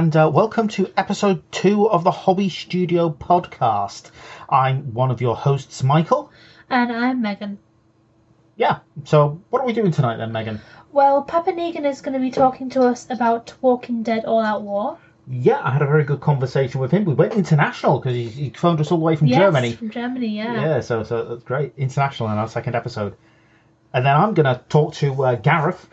And uh, welcome to episode two of the Hobby Studio podcast. I'm one of your hosts, Michael. And I'm Megan. Yeah, so what are we doing tonight then, Megan? Well, Papa Negan is going to be talking to us about Walking Dead All Out War. Yeah, I had a very good conversation with him. We went international because he, he phoned us all the way from yes, Germany. From Germany, yeah. Yeah, so so that's great. International in our second episode. And then I'm going to talk to uh, Gareth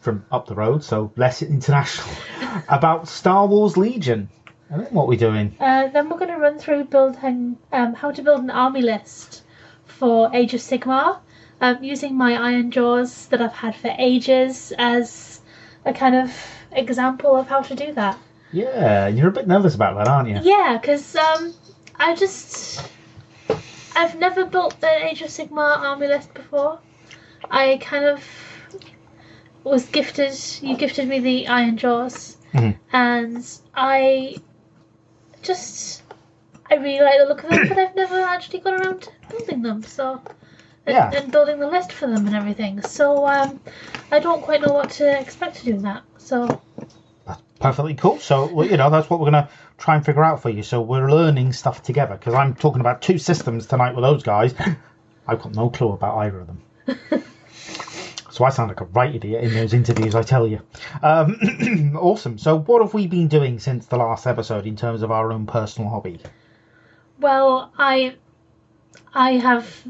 from up the road, so less international, about Star Wars Legion. And then what we doing? Uh, then we're going to run through building um, how to build an army list for Age of Sigmar, um, using my Ironjawz that I've had for ages as a kind of example of how to do that. Yeah, you're a bit nervous about that, aren't you? Yeah, because um, I just I've never built an Age of Sigmar army list before. I kind of was gifted. You gifted me the Ironjawz, Mhm. and I just I really like the look of them, but I've never actually got around to building them. So. And, Yeah. and building the list for them and everything. So um, I don't quite know what to expect to do that. So That's perfectly cool. So, well, you know, that's what we're going to try and figure out for you. So, we're learning stuff together because I'm talking about two systems tonight with those guys. I've got no clue about either of them. so, I sound like a right idiot in those interviews, I tell you. Um, awesome. So, what have we been doing since the last episode in terms of our own personal hobby? Well, I I have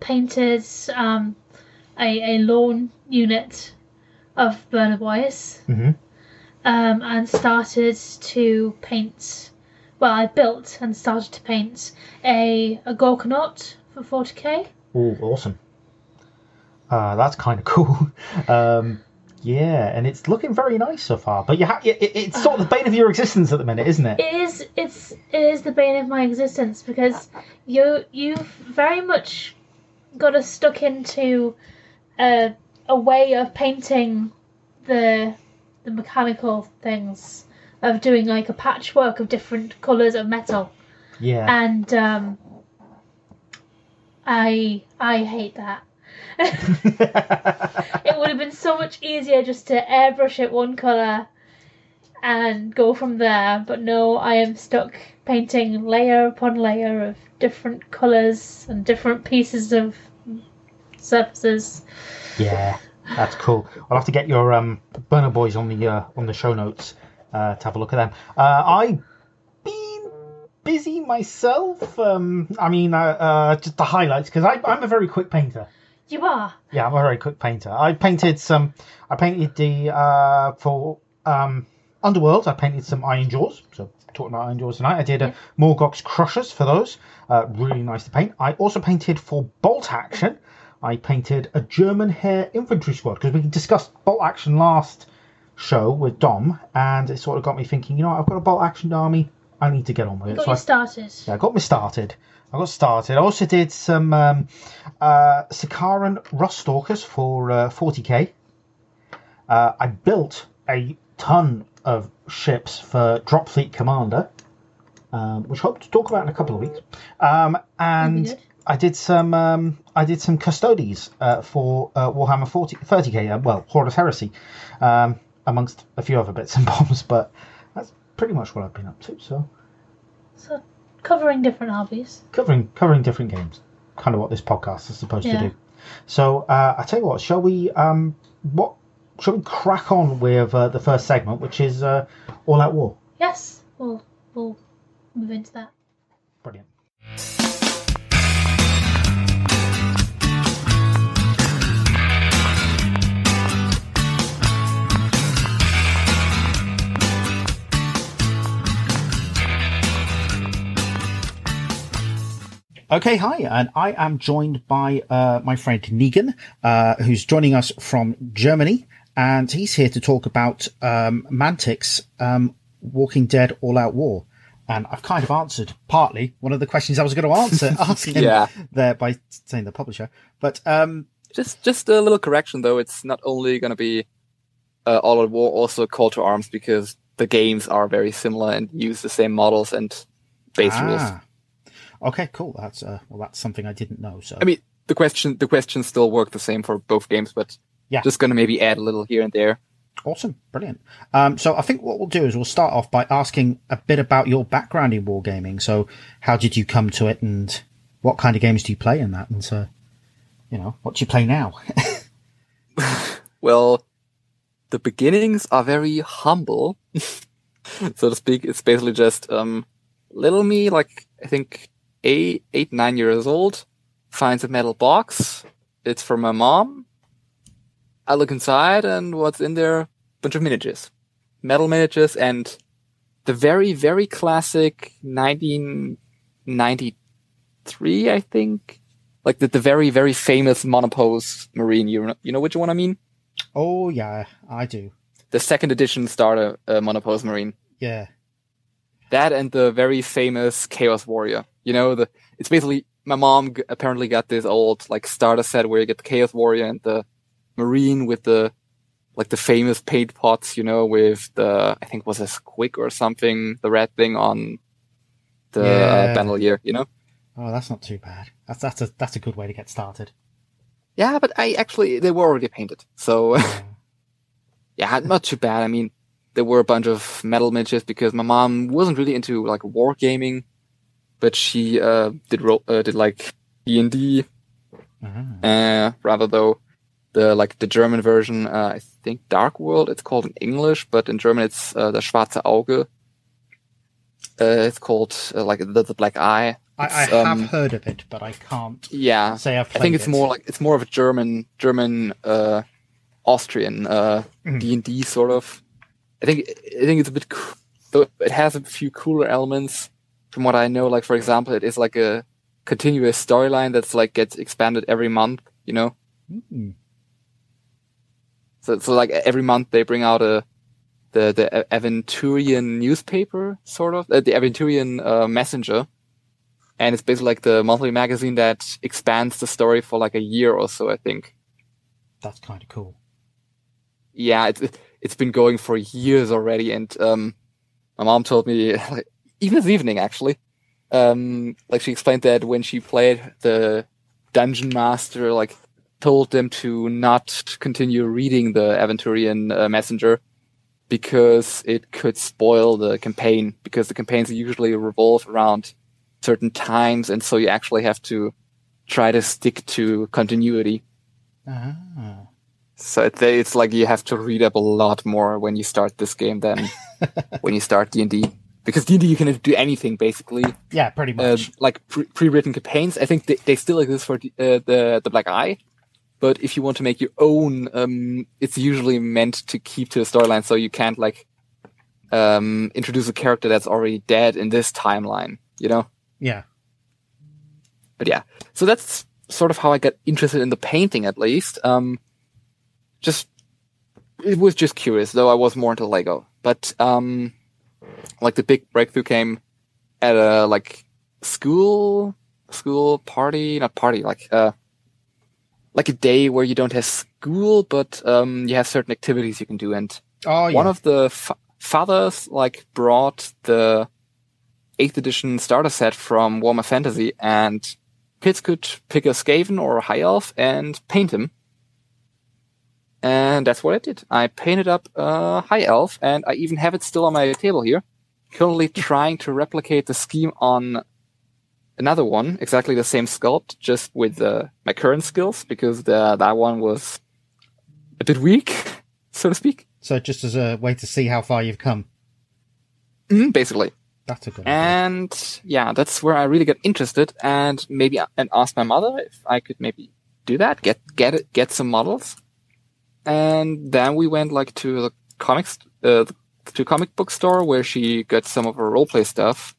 painted um, a, a lawn unit of Burner Boys hmm um, and started to paint. Well, I built and started to paint a a Gorkanaut for 40k. Oh, awesome. Uh, that's kind of cool. Um, yeah, and it's looking very nice so far. But you ha- it, it- it's sort of the bane of your existence at the minute, isn't it? It is it's it is the bane of my existence because you you've very much got us stuck into a a way of painting the the mechanical things of doing like a patchwork of different colours of metal Yeah. and um I I hate that. it would have been so much easier just to airbrush it one colour and go from there, but no, I am stuck painting layer upon layer of different colours and different pieces of surfaces. Yeah, that's cool. I'll have to get your um, Burner Boys on the uh, on the show notes uh, to have a look at them. Uh, I've been busy myself. Um, I mean, uh, uh, just the highlights because I'm a very quick painter. You are. Yeah, I'm a very quick painter. I painted some. I painted the uh, for um, Underworld. I painted some Ironjawz. So talking about Ironjawz tonight. I did a Morgok's Krushas for those. Uh, really nice to paint. I also painted for Bolt Action. I painted a German Heer Infantry Squad because we discussed Bolt Action last show with Dom, and it sort of got me thinking. You know, I've got a Bolt Action army. I need to get on with it. Got So you I started. yeah, I got me started. I got started. I also did some um, uh, Sicarian Rust Stalkers for uh, 40k. Uh, I built a ton of ships for Drop Fleet Commander, um, which I hope to talk about in a couple of weeks. Um, and. I did some um, I did some Custodes uh, for uh, Warhammer 40, 30k. Uh, well, Horus Heresy, um, amongst a few other bits and bobs. But that's pretty much what I've been up to. So So covering different hobbies. covering covering different games. Kind of what this podcast is supposed Yeah. to do. So uh, I tell you what, shall we? Um, what shall we crack on with uh, the first segment, which is uh, All Out War? Yes, we'll we'll move into that. Brilliant. Okay, hi, and I am joined by uh, my friend Negan, uh, who's joining us from Germany, and he's here to talk about um, Mantic's um, Walking Dead All Out War. And I've kind of answered partly one of the questions I was going to answer, ask him Yeah. there by saying the publisher. But um, Just just a little correction though. It's not only going to be uh, All Out War, also Call to Arms because the games are very similar and use the same models and base rules. Okay, cool. That's uh, well, that's something I didn't know. So I mean, the question the questions still work the same for both games, but Yeah. just going to maybe add a little here and there. Awesome, brilliant. Um, so I think what we'll do is we'll start off by asking a bit about your background in wargaming. So how did you come to it, and what kind of games do you play in that? And so, you know, what do you play now? Well, the beginnings are very humble, so to speak. It's basically just um, little me, like I think eight, eight, nine years old, finds a metal box. It's from my mom. I look inside, and what's in there? Bunch of miniatures, metal miniatures, and the very, very classic 1993, I think, like the, the very, very famous monopose marine. You know, you know which one I mean? oh yeah, I do. the second edition starter uh, monopose marine Yeah, that and the very famous chaos warrior you know the it's basically my mom g- apparently got this old like starter set where you get the chaos warrior and the marine with the like the famous paint pots you know with the i think it was a squig or something the red thing on the Yeah. uh, bandolier you know Oh, that's not too bad. That's that's a that's a good way to get started. yeah but i actually they were already painted so Yeah. yeah, not too bad. I mean, there were a bunch of metal miniatures because my mom wasn't really into like wargaming, but she uh, did ro- uh, did like D and D. Ah. Uh, rather though, the like the German version, uh, I think Dark World. It's called in English, but in German it's uh, das Schwarze Auge. Uh, it's called uh, like the, the Black Eye. I, I It's, um, have heard of it, but I can't Yeah, say I've I think it's it. more like it's more of a German German uh Austrian uh Mhm. D and D sort of. I think I think it's a bit it has a few cooler elements from what I know. Like for example, it is like a continuous storyline that's like gets expanded every month. You know, Hmm. so so like every month they bring out a the the Aventurian newspaper sort of uh, the Aventurian uh, messenger. And it's basically like the monthly magazine that expands the story for like a year or so, I think. That's kind of cool. yeah, it's it's been going for years already, and um, my mom told me like, even this evening actually, um, like she explained that when she played the dungeon master, like told them to not continue reading the Aventurian uh, Messenger because it could spoil the campaign because the campaigns usually revolve around certain times, and so you actually have to try to stick to continuity. Ah. So it's, it's like you have to read up a lot more when you start this game than when you start D and D, because D and D you can do anything basically, Yeah, pretty uh, much. like pre- pre-written campaigns. I think they, they still exist for the, uh, the the Black Eye, but if you want to make your own, um, it's usually meant to keep to the storyline, so you can't like um, introduce a character that's already dead in this timeline, you know. yeah. but yeah, so that's sort of how I got interested in the painting, at least. Um, just it was just curious, though I was more into Lego. But um, like the big breakthrough came at a like school school party, not party, like uh, like a day where you don't have school, but um, you have certain activities you can do, and Oh, yeah. one of the fa- fathers like brought the eighth edition starter set from Warhammer Fantasy, and kids could pick a Skaven or a High Elf and paint him. And that's what I did. I painted up a High Elf, and I even have it still on my table here. Currently trying to replicate the scheme on another one, exactly the same sculpt, just with uh, my current skills, because the, that one was a bit weak, so to speak. so just as a way to see how far you've come. Mm, basically. That's a good idea. And yeah, that's where I really got interested and maybe and asked my mother if I could maybe do that, get get it, get some models. And then we went like to the comics uh, to comic book store where she got some of her roleplay stuff.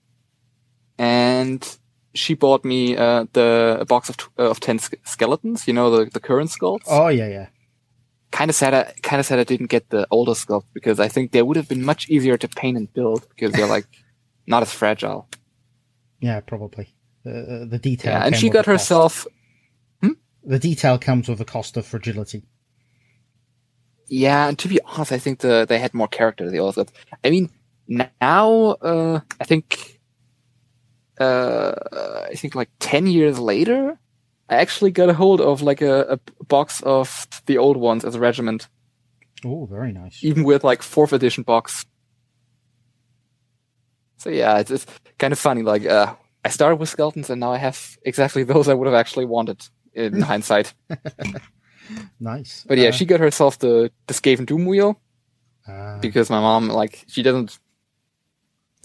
And she bought me uh, the a box of t- uh, of 10 sk- skeletons, you know, the the current sculpts. Oh, yeah, yeah. Kind of sad I kind of sad I didn't get the older sculpt because I think they would have been much easier to paint and build because they're like not as fragile. Yeah, probably. Uh, the detail. Yeah, and she got the herself. The detail comes with a cost of fragility. Yeah, and to be honest, I think the they had more character. They also, I mean, now uh, I think, uh, I think like ten years later, I actually got a hold of like a, a box of the old ones as a regiment. Oh, very nice. even with like fourth edition box. So yeah, it's, it's kind of funny. Like uh, I started with skeletons, and now I have exactly those I would have actually wanted in hindsight. Nice. But yeah, Uh, she got herself the the Skaven Doom wheel uh, because my mom like she doesn't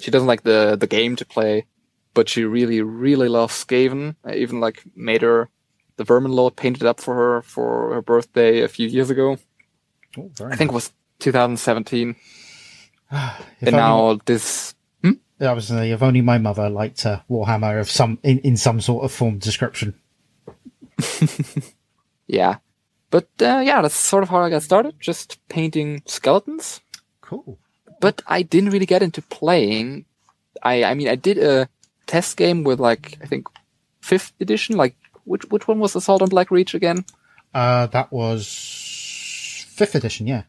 she doesn't like the the game to play, but she really really loves Skaven. I even like made her the Vermin Lord painted up for her for her birthday a few years ago. oh, I think it was 2017. If and only- now this I was saying, if only my mother liked uh, Warhammer of some in, in some sort of form description. Yeah. But uh, yeah, that's sort of how I got started, just painting skeletons. Cool. But I didn't really get into playing. I I mean, I did a test game with like I think fifth edition. Like which which one was Assault on Black Reach again? Uh, that was fifth edition. Yeah.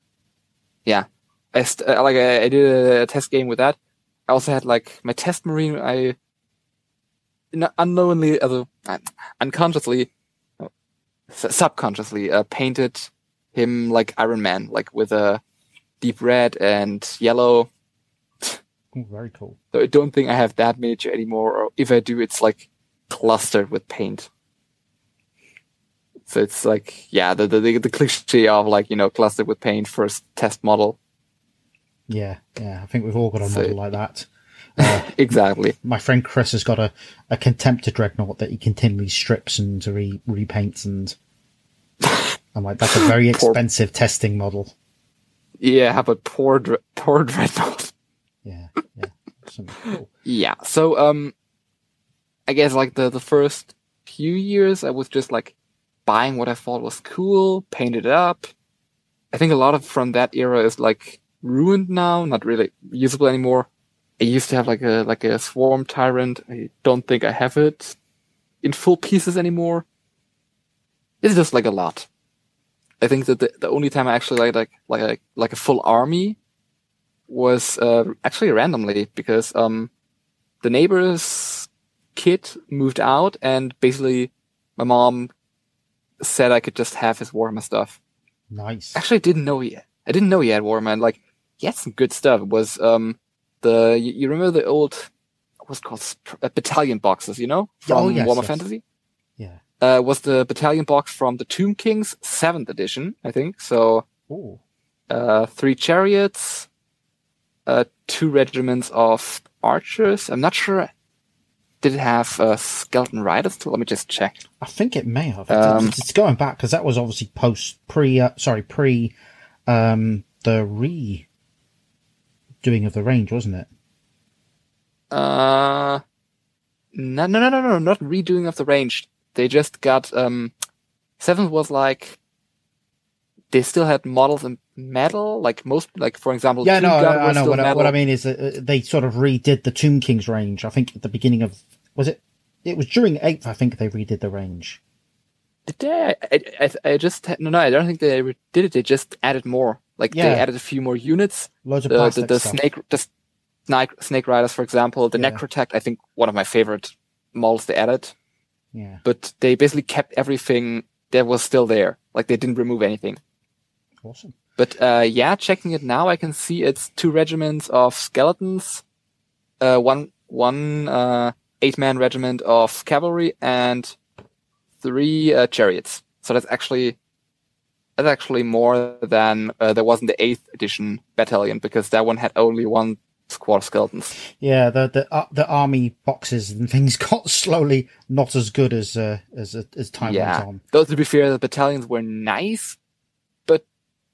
Yeah, I st- uh, like I, I did a test game with that. I also had like my test marine. I unknowingly, uh, unconsciously, uh, s- subconsciously uh, painted him like Iron Man, like with a deep red and yellow. Oh, very cool. So I don't think I have that miniature anymore. Or if I do, it's like clustered with paint. So it's like, yeah, the, the the cliche of like you know clustered with paint first test model. Yeah, yeah. I think we've all got a So- model like that. Uh, Exactly. my friend Chris has got a, a contemptor dreadnought that he continually strips and re- repaints, and I'm like, that's a very Poor- expensive testing model. Yeah, but poor poor Dreadnought. Yeah, yeah. Cool. Yeah. So um, I guess like the the first few years, I was just like buying what I thought was cool, painted it up. I think a lot of from that era is like ruined now, not really usable anymore. I used to have like a like a swarm tyrant. I don't think I have it in full pieces anymore. It's just like a lot. I think that the, the only time I actually like like like a, like a full army was uh, actually randomly because um the neighbor's kid moved out and basically my mom said I could just have his Warhammer stuff. Nice. Actually, I didn't know he. I didn't know he had Warhammer. And, like he had some good stuff. It was um the you, you remember the old what's it called uh, battalion boxes? You know from Oh, yes, Warhammer yes. Fantasy. Yeah. Uh, was the battalion box from the Tomb Kings seventh edition? I think so. Oh, Uh, three chariots, uh, two regiments of archers. I'm not sure. Did it have uh, skeleton riders? Let me just check. I think it may have. Um, it's, it's going back because that was obviously post pre. Uh, sorry, pre um, the re doing of the range, wasn't it? Uh, no, no, no, no, no, not redoing of the range. They just got um, seventh was like they still had models in metal, like most, like for example, Yeah, Tomb no, Gun I, I know. What I, what I mean is that uh, they sort of redid the Tomb Kings range. I think at the beginning of was it? It was during eighth. I think they redid the range. Did they? I, I, I just no, no. I don't think they did it. They just added more. Like Yeah. they added a few more units. Loads of The the, the snake the snake snake riders, for example, the Yeah. Necrotech. I think one of my favorite models they added. Yeah, But they basically kept everything that was still there. Like they didn't remove anything. awesome. But uh, yeah, checking it now, I can see it's two regiments of skeletons, uh, one one uh, eight man regiment of cavalry, and three uh, chariots. So that's actually that's actually more than uh, there was in the eighth edition battalion because that one had only one squad of skeletons. Yeah, the the uh, the army boxes and things got slowly not as good as uh, as as time yeah, went on. though to be fair, the battalions were nice, but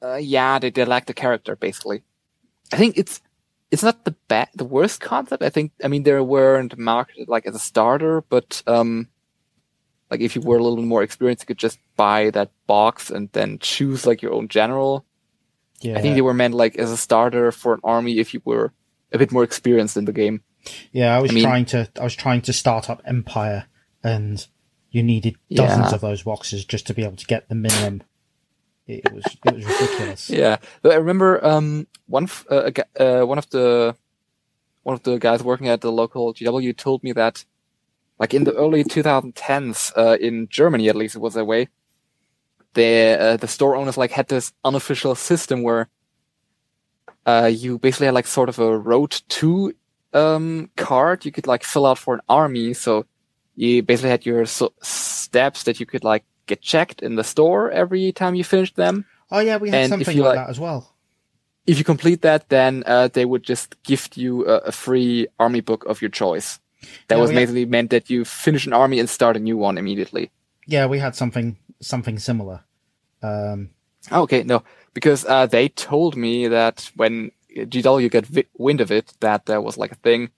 uh, yeah, they, they lacked the character basically. I think it's it's not the bad the worst concept. I think I mean they weren't marketed like as a starter, but um, like if you were a little more experienced, you could just buy that box and then choose like your own general. Yeah, I think they were meant like as a starter for an army if you were a bit more experienced in the game. yeah. I was I mean- trying to I was trying to start up Empire, and you needed dozens Yeah. of those boxes just to be able to get the minimum. It was it was ridiculous. Yeah, but I remember um one f- uh, uh, one of the one of the guys working at the local GW told me that like in the early 2010s uh, in Germany at least it was that way the uh, the store owners like had this unofficial system where uh, you basically had like sort of a road to um, card you could like fill out for an army. So you basically had your so- steps that you could like get checked in the store every time you finished them. Oh yeah, we had And something you like like- that as well. If you complete that, then uh, they would just gift you a, a free army book of your choice. That Yeah, was we had- basically meant that you finish an army and start a new one immediately. Yeah, we had something something similar. Um, Okay, no, because uh, they told me that when GW got vi- wind of it, that there was like a thing,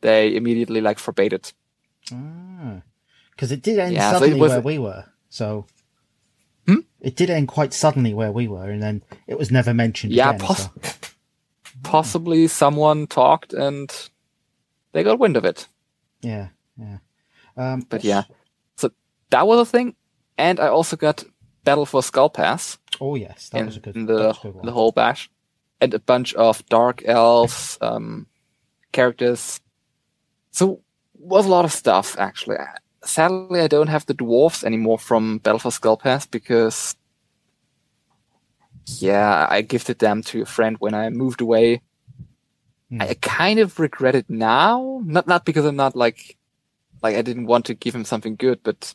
they immediately like forbade it. because it did end Yeah, so suddenly was- where we were. So Hmm? it did end quite suddenly where we were, and then it was never mentioned. Yeah, again, poss- so- possibly someone talked and they got wind of it. Yeah, yeah. Um, But yeah, so that was a thing, and I also got Battle for Skull Pass Oh yes, that in, was a good. in the a good the whole bash, and a bunch of dark elves um, characters. So was a lot of stuff actually. Sadly, I don't have the dwarves anymore from Battle for Skull Pass because, yeah, I gifted them to a friend when I moved away. Hmm. I kind of regret it now. Not not because I'm not like like I didn't want to give him something good, but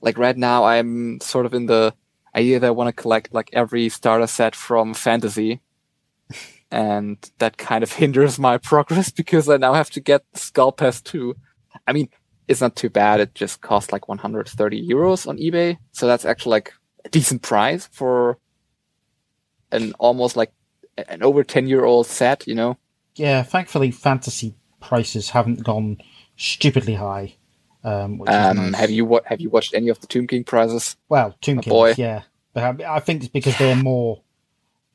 like right now I'm sort of in the idea that I want to collect like every starter set from fantasy. and that kind of hinders my progress because I now have to get Skull Pass 2. I mean, it's not too bad. It just costs like 130 euros on eBay. So that's actually like a decent price for an almost like an over 10 year old set, you know? Yeah, thankfully, fantasy prices haven't gone stupidly high. Um, Um, nice. have you wa- have you watched any of the Tomb King prizes? Well, Tomb boy. yeah, but I, I think it's because they're more.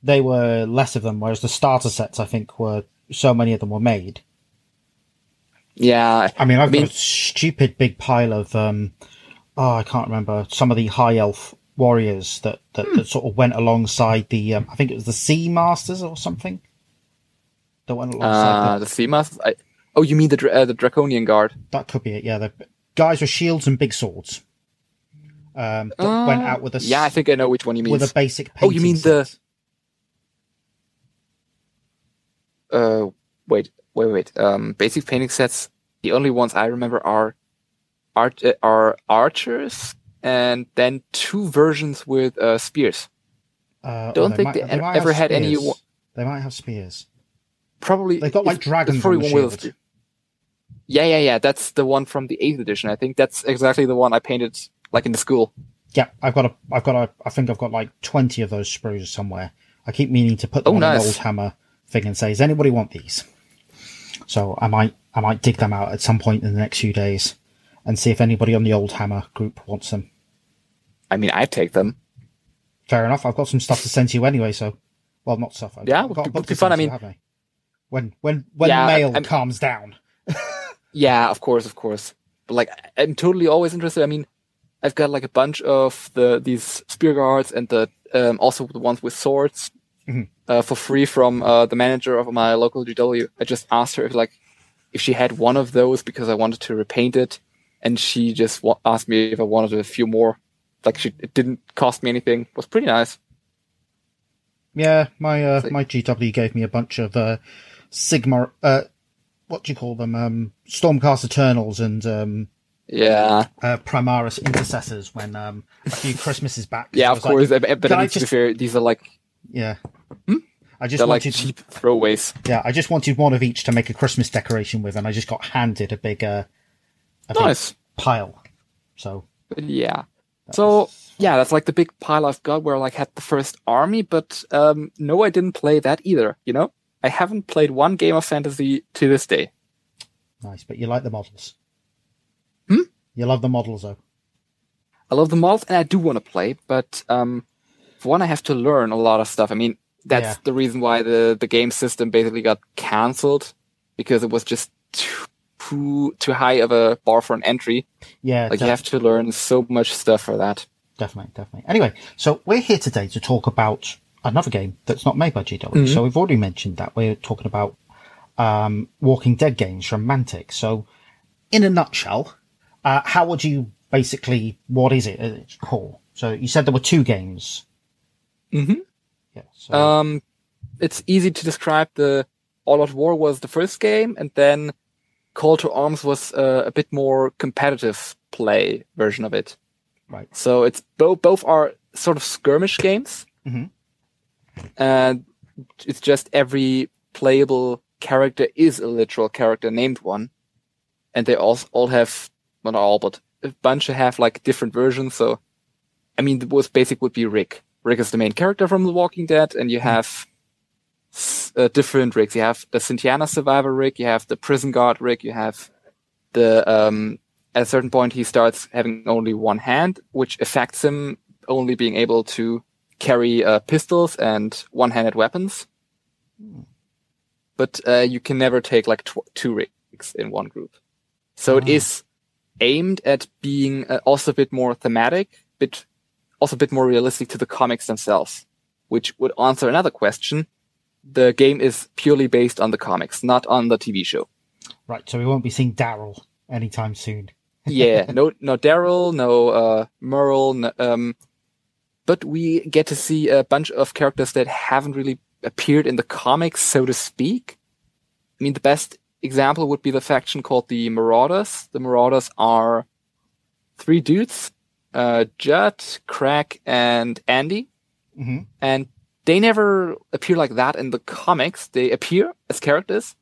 They were less of them, whereas the starter sets, I think, were so many of them were made. Yeah, I mean, I've I mean- got a stupid big pile of. um Oh, I can't remember some of the high elf warriors that that, Hmm. that sort of went alongside the. Um, I think it was the Sea Masters or something. That one alongside. uh, the Sea Masters. I, oh, you mean the uh, the Draconian Guard? That could be it. Yeah, the guys with shields and big swords. Um, that went Uh, out with a Yeah, I think I know which one you mean. with a basic. Painting. Oh, you mean the- uh, wait, wait, wait. Um, basic painting sets. The only ones I remember are art uh, are archers, and then two versions with uh, spears. Uh, don't think might- they might ever had any spears. wa- They might have spears. Probably They've got like dragons probably one with. Yeah, yeah, yeah. That's the one from the eighth edition. I think that's exactly the one I painted like in the school. Yeah, I've got a, I've got a, I think I've got like twenty of those sprues somewhere. I keep meaning to put them Oh, on an old hammer thing and say, "Does anybody want these?" So I might, I might dig them out at some point in the next few days and see if anybody on the old hammer group wants them. I mean, I take them. Fair enough. I've got some stuff to send to you anyway. So, well, not stuff. I've Yeah, I've would got be- a book would be to fun, send I mean-? When when when Yeah, the mail I'm- calms down. Yeah, of course, of course. But like, I'm totally always interested. I mean, I've got like a bunch of the these spear guards and the um, also the ones with swords Mhm. uh, for free from uh, the manager of my local GW. I just asked her if like if she had one of those because I wanted to repaint it, and she just wa- asked me if I wanted a few more. Like, she, it didn't cost me anything. It was pretty nice. Yeah, my uh, my GW gave me a bunch of uh, Sigmar. Uh, what do you call them? Um, Stormcast Eternals and um, Yeah, uh, Primaris Intercessors when um, a few Christmases back. yeah, of was like, course. but I I mean, to be just- fair, these are like yeah. I just they're like wanted, cheap throwaways. yeah, I just wanted one of each to make a Christmas decoration with, and I just got handed a big, uh, a big Nice. pile. So yeah. So yeah, that's like the big pile I've got where I like had the first army, but um no I didn't play that either, you know? I haven't played one game of fantasy to this day. nice, but you like the models. Hmm? You love the models, though. I love the models and I do want to play, but um for one I have to learn a lot of stuff. I mean, that's Yeah. the reason why the the game system basically got cancelled because it was just too too, high of a bar for an entry. Yeah, Like you have to learn so much stuff for that. definitely, definitely. Anyway, so we're here today to talk about another game that's not made by GW. Mm-hmm. So we've already mentioned that we're talking about um, Walking Dead games from Mantic. So, in a nutshell, uh, how would you basically? What is it at its core? So you said there were two games. Mm-hmm. Yeah. So, Um, it's easy to describe. The All Out War was the first game, and then Call to Arms was uh, a bit more competitive play version of it. right. So it's both both are sort of skirmish games, Mhm. And it's just every playable character is a literal character named one, and they all all have well, not all, but a bunch have like different versions. So, I mean, the most basic would be Rick. Rick is the main character from The Walking Dead, and you have s- uh, different Ricks. You have the Cynthiana survivor Rick, you have the prison guard Rick, you have the um, at a certain point he starts having only one hand, which affects him only being able to carry uh, pistols and one-handed weapons. But uh, you can never take like tw- two Ricks in one group. So it Ah. is aimed at being uh, also a bit more thematic, bit also a bit more realistic to the comics themselves, which would answer another question. The game is purely based on the comics, not on the TV show. Right. So we won't be seeing Daryl anytime soon. yeah, no, no Daryl, no uh, Merle, no, um, but we get to see a bunch of characters that haven't really appeared in the comics, so to speak. I mean, the best example would be the faction called the Marauders. The Marauders are three dudes, uh, Judd, Crack, and Andy, hmm and they never appear like that in the comics. They appear as characters.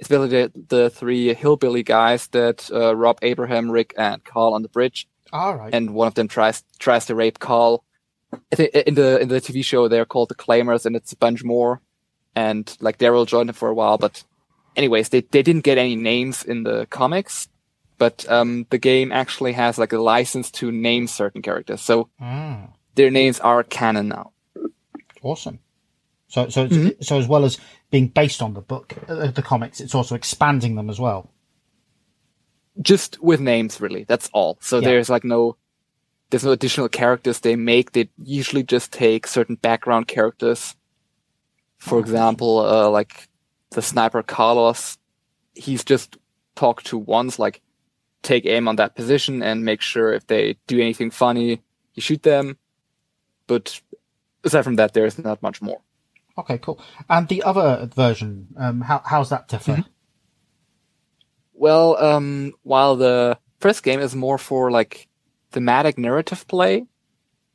Especially the, the three hillbilly guys that uh, rob Abraham, Rick, and Carl on the bridge, All right. and one of them tries tries to rape Carl. I think in the in the TV show they're called the Claimers, and it's a bunch more. And like Daryl joined them for a while, but anyways, they they didn't get any names in the comics, but um, the game actually has like a license to name certain characters, so ah, their names are canon now. awesome. So, so, it's, Mhm. so as well as being based on the book, uh, the comics, it's also expanding them as well. just with names really that's all so Yeah. there's like no there's no additional characters they make they usually just take certain background characters for example uh, like the sniper carlos he's just talked to once like take aim on that position and make sure if they do anything funny you shoot them but aside from that there's not much more Okay, cool. And the other version, um, how how's that differ? Mm-hmm. Well, um, while the first game is more for like thematic narrative play,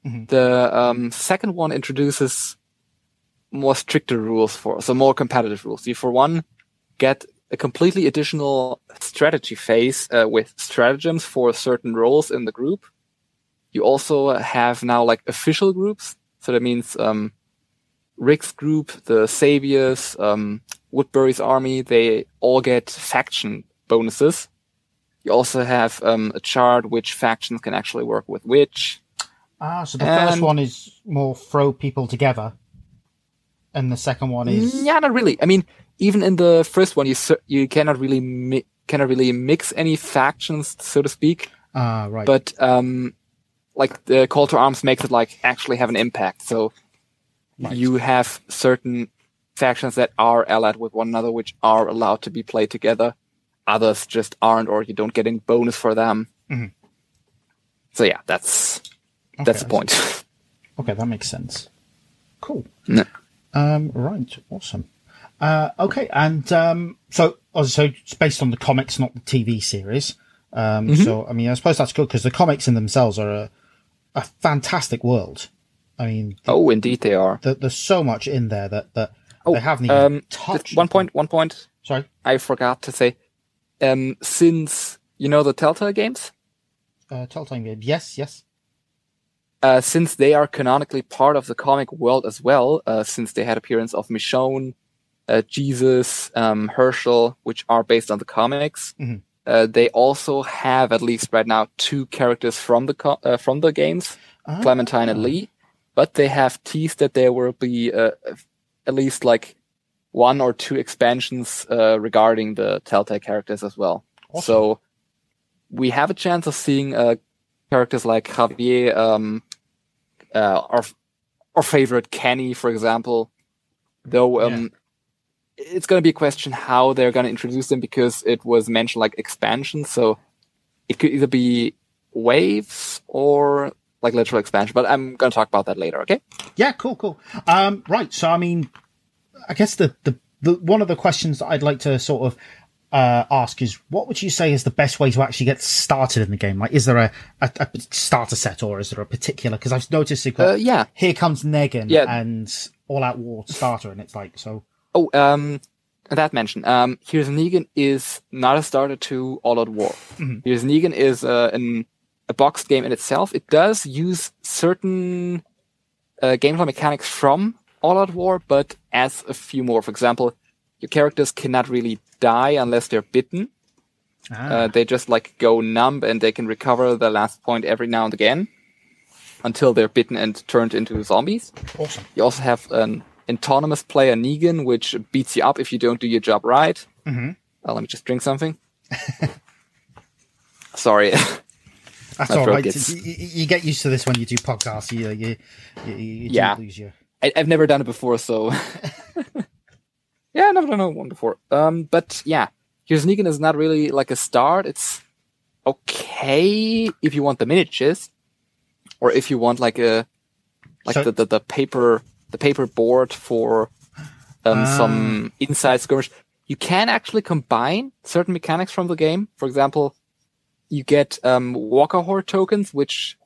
Mhm. the um, second one introduces more stricter rules for, so more competitive rules. You, for one, get a completely additional strategy phase uh, with stratagems for certain roles in the group. You also have now like official groups. So that means um, Rick's group, the Saviors, um, Woodbury's army, they all get faction bonuses. You also have um, a chart which factions can actually work with which. Ah, so the first one is more throw people together, and the second one is Yeah, not really. I mean, even in the first one, you you cannot really mi- cannot really mix any factions, so to speak. ah right. But um, like the call to arms makes it like actually have an impact. So Right. you have certain factions that are allied with one another, which are allowed to be played together. Others just aren't, or you don't get any bonus for them. Mhm. So yeah, that's Okay, that's the point. Okay, that makes sense. Cool. No. Um, right, awesome. Uh, okay, and um, so oh, so it's based on the comics, not the TV series. Um, Mm-hmm. So I mean, I suppose that's good because the comics in themselves are a, a fantastic world. I mean, oh, indeed they are. th- there's so much in there that that Oh, they haven't even Um, touched. one point. One point. Sorry. I forgot to say. Um, since you know the Telltale games, Uh, Telltale game. Yes, yes. uh, since they are canonically part of the comic world as well, uh, since they had appearance of Michonne, uh, Jesus, um, Herschel, which are based on the comics, Mhm. uh, they also have at least right now two characters from the co- uh, from the games, Ah, Clementine and Lee, but they have teased that there will be uh, at least like one or two expansions uh, regarding the Telltale characters as well. Awesome. So we have a chance of seeing uh, characters like Javier, um, uh, our our favorite Kenny, for example. Though um, it's going to be a question how they're going to introduce them because it was mentioned like expansion, so it could either be waves or like literal expansion. But I'm gonna talk about that later. Okay. Yeah, cool, cool. Um, right. So, I mean, I guess the, the, the one of the questions that I'd like to sort of uh, ask is, what would you say is the best way to actually get started in the game? Like, is there a, a, a starter set or is there a particular? Because I've noticed you've got Uh, yeah. Here Comes Negan Yeah. and All Out War starter, and it's like so. Oh, um, that mention. Um, Here's Negan is not a starter to All Out War. Here's Negan is uh, an, a boxed game in itself. It does use certain uh, gameplay mechanics from All Out War, but as a few more. For example, your characters cannot really die unless they're bitten. Ah, Uh, they just like go numb and they can recover the last point every now and again until they're bitten and turned into zombies. awesome. You also have an autonomous player, Negan, which beats you up if you don't do your job right. Mhm. Uh, let me just drink something. Sorry. That's all right. gets- You, you- get used to this when you do podcasts. You you you, you Yeah. lose your. I, I've never done it before, so yeah, I've never done one before. Um, but yeah, here's Negan is not really like a start. It's okay if you want the miniatures, or if you want like a like So- the, the the paper the paper board for um, Ah. some inside skirmish. You can actually combine certain mechanics from the game. For example, you get um, walker horde tokens, which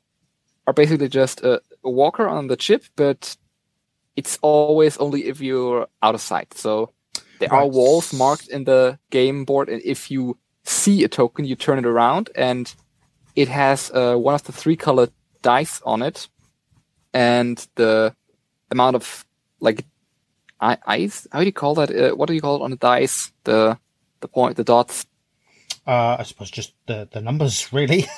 are basically just a, a walker on the chip, but it's always only if you're out of sight. So there are walls marked in the game board, and if you see a token, you turn it around, and it has uh, one of the three colored dice on it, and the amount of like i- ice. How do you call that? Uh, what do you call it on the dice? The the point, the dots. Uh, I suppose just the the numbers really.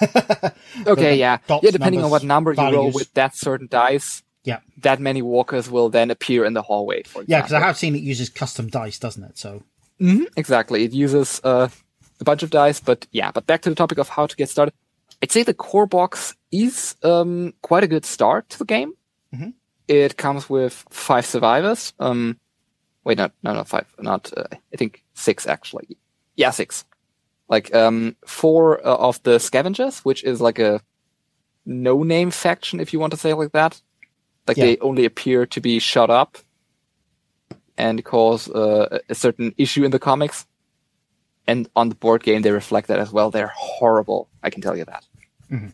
Okay, The yeah, yeah. Depending on what number you roll with that certain dice, Yeah. that many walkers will then appear in the hallway. For Yeah, because I have seen it uses custom dice, doesn't it? So Mhm, exactly. It uses uh, a bunch of dice, but yeah. But back to the topic of how to get started. I'd say the core box is um, quite a good start to the game. Mhm. It comes with five survivors. Um, wait, not no, not five. Not uh, I think six actually. Yeah, six. Like um, four uh, of the scavengers, which is like a no-name faction, if you want to say it like that. Like Yeah. they only appear to be shut up and cause uh, a certain issue in the comics. And on the board game, they reflect that as well. They're horrible. I can tell you that. Mhm.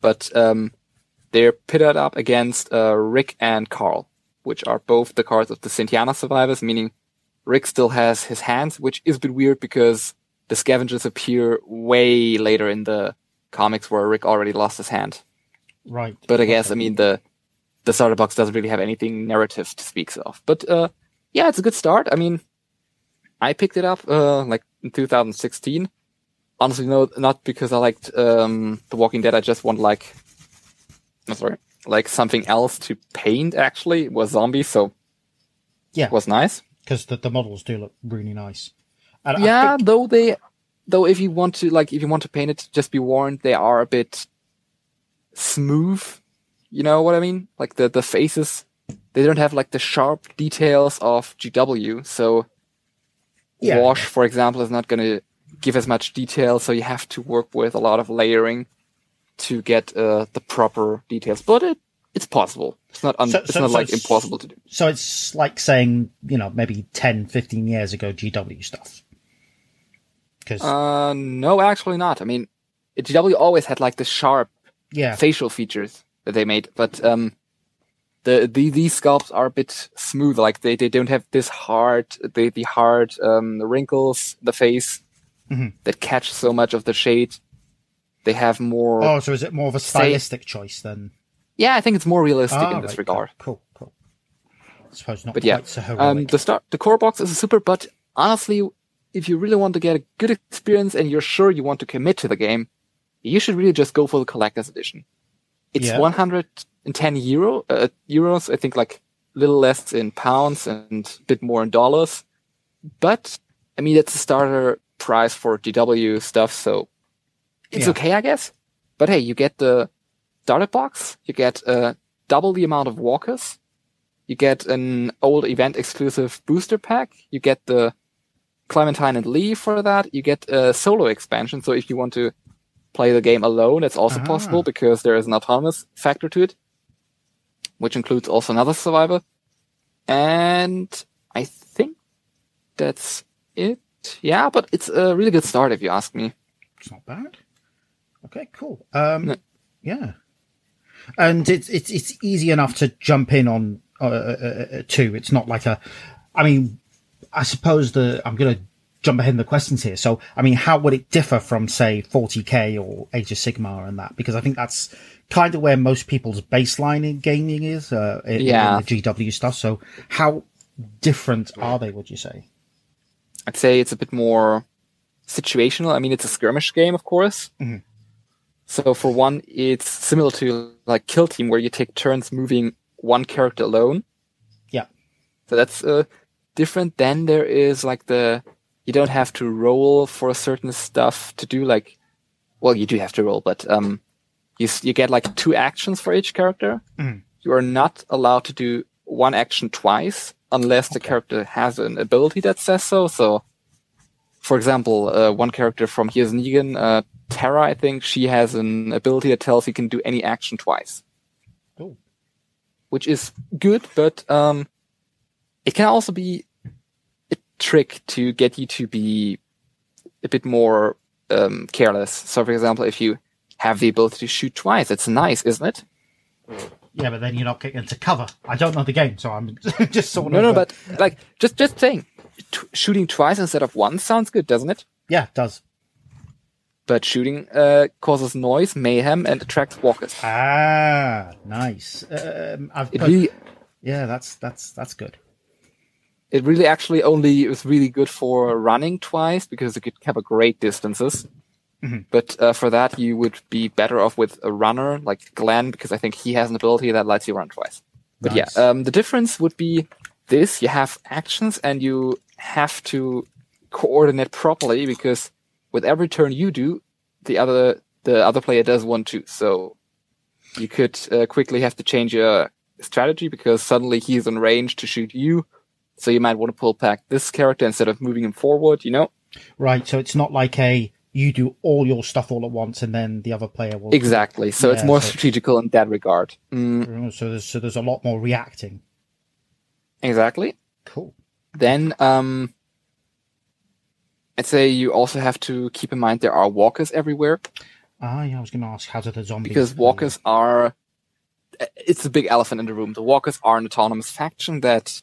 But um, they're pitted up against uh, Rick and Carl, which are both the cards of the Cynthiana survivors, meaning Rick still has his hands, which is a bit weird because the scavengers appear way later in the comics where Rick already lost his hand. right. But I guess I mean the the starter box doesn't really have anything narrative to speak of. But uh, yeah, it's a good start. I mean, I picked it up uh, like in 2016. Honestly, no, not because I liked um, The Walking Dead. I just want like, I'm sorry, like something else to paint. Actually, it was zombies, so Yeah. it was nice. because the, the models do look really nice. And yeah, think- though they, though if you want to like, if you want to paint it, just be warned they are a bit smooth. You know what I mean? Like the the faces, they don't have like the sharp details of GW. So Yeah. Wash, for example, is not going to give as much detail. So you have to work with a lot of layering to get uh, the proper details. But it it's possible. It's not un- So- it's so- not so like impossible to do. so it's like saying, you know, maybe 10, 15 years ago GW stuff. Because, Uh, no, actually not. I mean, GW always had like the sharp yeah, facial features that they made, but um, the, the these sculpts are a bit smooth. Like they, they don't have this hard the the hard um wrinkles the face Mhm. that catch so much of the shade. They have more. oh, so is it more of a say- stylistic choice than. Yeah, I think it's more realistic Ah, in this right, regard. Cool, cool. I suppose not But yeah, quite so heroic. Um, the start, the core box is super, but honestly, if you really want to get a good experience and you're sure you want to commit to the game, you should really just go for the collector's edition. It's Yeah. 110 euro, uh, euros, I think like a little less in pounds and a bit more in dollars. But, I mean, that's a starter price for GW stuff, so it's Yeah. okay, I guess. But hey, you get the starter box, you get uh, double the amount of walkers, you get an old event exclusive booster pack. You get the Clementine and Lee for that. You get a solo expansion. So if you want to play the game alone, it's also Ah. possible because there is an autonomous factor to it, which includes also another survivor. And I think that's it. Yeah, but it's a really good start if you ask me. It's not bad. Okay, cool. Um, No. yeah, and it's it's it's easy enough to jump in on uh, uh, uh, two. It's not like a. I mean, I suppose the I'm going to jump ahead in the questions here. So, I mean, how would it differ from say 40k or Age of Sigmar and that? Because I think that's kind of where most people's baseline in gaming is. Uh, in, Yeah. in the GW stuff. So, how different are they? Would you say? I'd say it's a bit more situational. I mean, it's a skirmish game, of course. Mhm. So for one, it's similar to like Kill Team, where you take turns moving one character alone. Yeah. So that's uh, different. Then there is like the you don't have to roll for certain stuff to do like, well, you do have to roll, but um, you you get like two actions for each character. Mhm. You are not allowed to do one action twice unless the character has an ability that says so. So, for example, uh, one character from Here's Negan, uh, Tara, I think she has an ability that tells you can do any action twice Cool. which is good, but um, it can also be trick to get you to be a bit more um, careless. So, for example, if you have the ability to shoot twice, it's nice, isn't it? Yeah, but then you're not getting into cover. I don't know the game, so I'm just sort No, of. no, uh, but like just just saying, t- shooting twice instead of once sounds good, doesn't it? yeah, it does. But shooting uh, causes noise, mayhem, and attracts walkers. Ah, nice. Um, I've put- really, yeah, that's that's that's good. It really actually only is really good for running twice because it could cover great distances. Mhm. But uh, for that, you would be better off with a runner like Glenn because I think he has an ability that lets you run twice. But Nice. yeah, um, the difference would be this: you have actions and you have to coordinate properly because with every turn you do, the other the other player does one too. So you could uh, quickly have to change your strategy because suddenly he's in range to shoot you. So you might want to pull back this character instead of moving him forward. You know Right, so it's not like a you do all your stuff all at once and then the other player will exactly. So it's more so- strategical in that regard. Mm, So there's so there's a lot more reacting. exactly. Cool. Then um, I'd say you also have to keep in mind there are walkers everywhere Ah, yeah, I was going to ask how do the zombies because walkers are. It's a big elephant in the room. The walkers are an autonomous faction that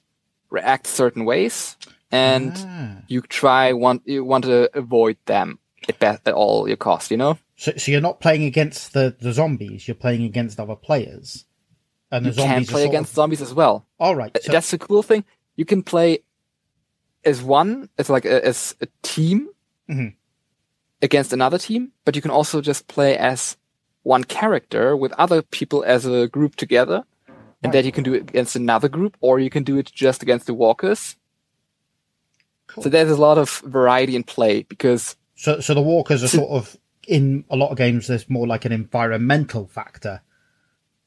react certain ways, and Ah. you try want you want to avoid them at, be- at all your cost. You know, So so you're not playing against the the zombies. You're playing against other players. And the you zombies can play against Of, zombies as well. all right. So, That's the cool thing. You can play as one, as like a, as a team Mhm. against another team, but you can also just play as one character with other people as a group together, and Right. that you can do it against another group, or you can do it just against the walkers. Cool. So there's a lot of variety in play because so so the walkers are So- sort of in a lot of games. There's more like an environmental factor.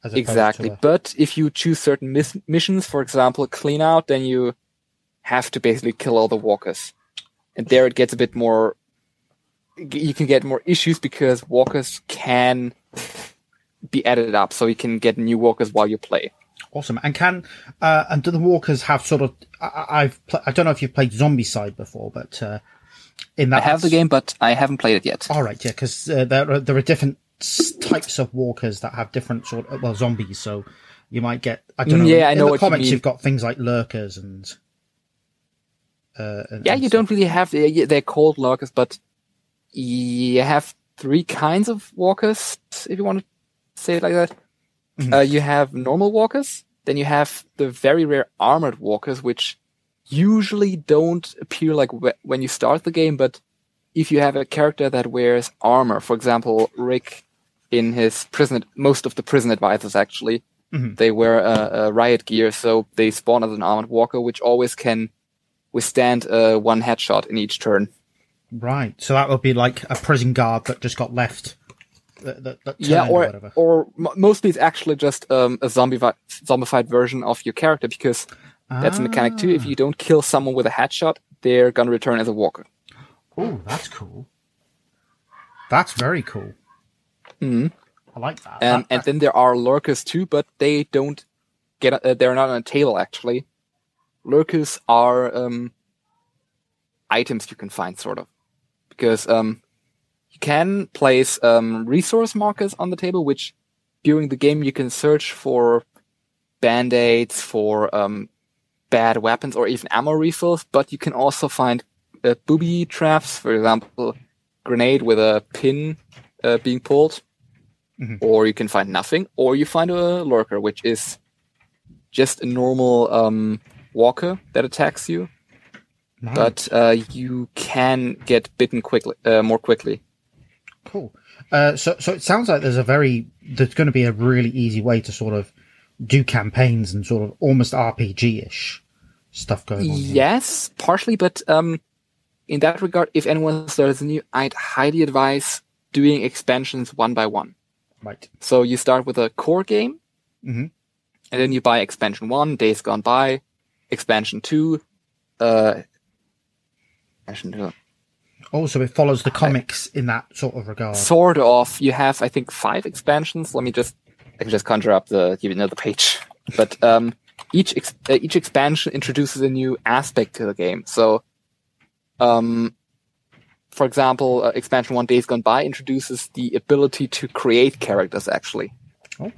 As exactly. A, But if you choose certain mis- missions, for example, clean out, then you have to basically kill all the walkers. And there it gets a bit more. You can get more issues because walkers can be added up, so you can get new walkers while you play. Awesome. And can uh, and do the walkers have sort of? I- I've pl- I don't know if you've played Zombicide before, but uh, in that I have the game, but I haven't played it yet. All right, yeah, because uh, there are there are different types of walkers that have different sort of well zombies. So you might get I don't know. Mm, yeah, I know in the what you comics mean. you've got things like lurkers and. Uh, and- Yeah, and you stuff. don't really have. They're called lurkers, but you have three kinds of walkers, if you want to say it like that. Mhm. Uh, you have normal walkers, then you have the very rare armored walkers, which usually don't appear like wh- when you start the game, but if you have a character that wears armor, for example, Rick in his prison, most of the prison advisors actually, Mhm. they wear a, a riot gear, so they spawn as an armored walker, which always can withstand uh, one headshot in each turn. Right, so that would be like a prison guard that just got left. That, that, that yeah, or whatever. or mostly it's actually just um, a zombifi- zombified version of your character because that's a mechanic too. If you don't kill someone with a headshot, they're gonna return as a walker. Oh, that's cool. That's very cool. Mm-hmm. I like that. Um, Uh, and then there are lurkers too, but they don't get. Uh, they're not on a table actually. Lurkers are um, items you can find, sort of, because um, can place um, resource markers on the table, which during the game you can search for band aids, for um, bad weapons, or even ammo refills. But you can also find uh, booby traps, for example, grenade with a pin uh, being pulled or you can find nothing, or you find a lurker, which is just a normal um, walker that attacks you, nice. but uh, you can get bitten quickly, uh, more quickly. Cool. Uh, so, so it sounds like there's a very there's going to be a really easy way to sort of do campaigns and sort of almost RPG ish stuff going on. here. Yes, partially, but um, in that regard, if anyone starts new, I'd highly advise doing expansions one by one. Right. So you start with a core game, Mhm. and then you buy expansion one, Days Gone By, expansion two, uh, expansion two. Also, it follows the comics in that sort of regard. sort of. You have, I think, five expansions. Let me just, I can just conjure up the, give you know, the page. But um, each ex- uh, each expansion introduces a new aspect to the game. So, um, for example, uh, expansion one, Days Gone By, introduces the ability to create characters. Actually. Oh.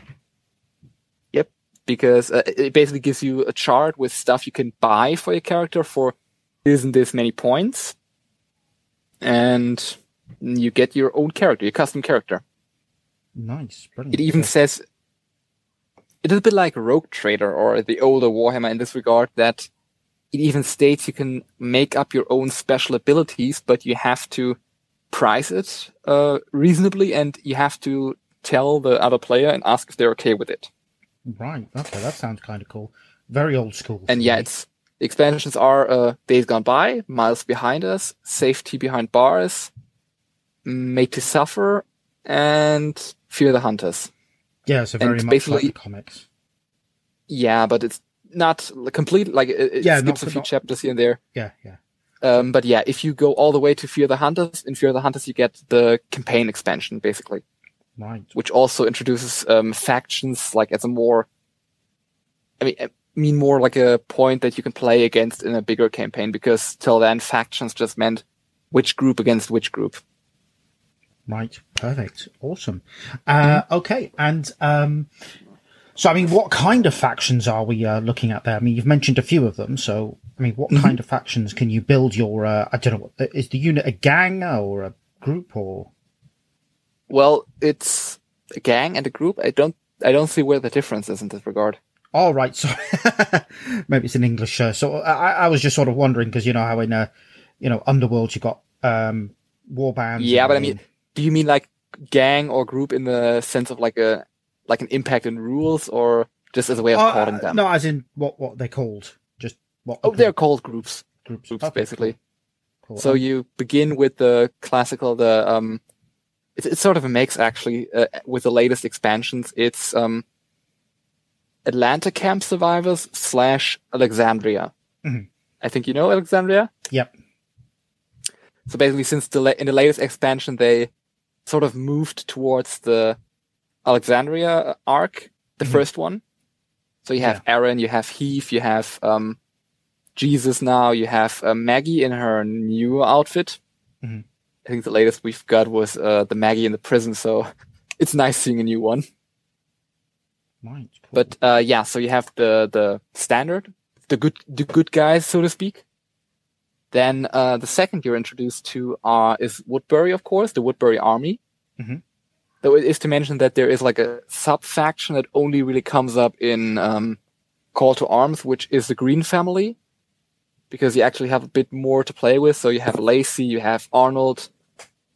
Yep. Because uh, it basically gives you a chart with stuff you can buy for your character for isn't this many points, and you get your own character, your custom character. nice. Brilliant. It even says it is a bit like Rogue Trader or the older Warhammer in this regard that it even states you can make up your own special abilities, but you have to price it uh, reasonably and you have to tell the other player and ask if they're okay with it. right. Okay, that sounds kind of cool. Very old school. And yeah, me. it's the expansions are uh, Days Gone By, Miles Behind Us, Safety Behind Bars, Made to Suffer, and Fear the Hunters. yeah, so very and much like basically- the comics. Yeah, but it's not complete. Like it, it Yeah, skips not- a few not- chapters here and there. Yeah, yeah. Um, but yeah, if you go all the way to Fear the Hunters, in Fear the Hunters you get the campaign expansion basically, Right. which also introduces um, factions like as a more. I mean, mean more like a point that you can play against in a bigger campaign because till then factions just meant which group against which group. Right. Perfect. Awesome. Uh, okay. And um, so, I mean, what kind of factions are we uh, looking at there? I mean, you've mentioned a few of them. So, I mean, what kind of factions can you build your? Uh, I don't know. Is the unit a gang or a group or? Well, it's a gang and a group. I don't. I don't see where the difference is in this regard. All right. So maybe it's an English. Uh, so I, I was just sort of wondering because you know how in uh, you know Underworld you got um, war bands. Yeah, but I mean, do you mean like gang or group in the sense of like a like an impact in rules, or just as a way of Oh, calling uh, them? No, as in what what they're called. Just what. oh, the they're called groups. groups. Groups, Okay, basically. cool. So you begin with the classical, the um, it's, it's sort of a mix actually. Uh, with the latest expansions, it's um, Atlanta camp survivors slash Alexandria. Mhm. I think you know Alexandria. Yep. So basically, since the la- in the latest expansion, they sort of moved towards the Alexandria arc, the Mhm. first one. So you have Aaron, you have Heath, you have um, Jesus now, you have uh, Maggie in her new outfit. Mhm. I think the latest we've got was uh, the Maggie in the prison, so it's nice seeing a new one. Right. Cool. But uh, yeah, so you have the the standard, the good the good guys, so to speak. Then uh, the second you're introduced to are is Woodbury, of course, the Woodbury Army. Mhm. Though it is to mention that there is like a sub faction that only really comes up in um, Call to Arms, which is the Greene family, because you actually have a bit more to play with. So you have Lacey, you have Arnold,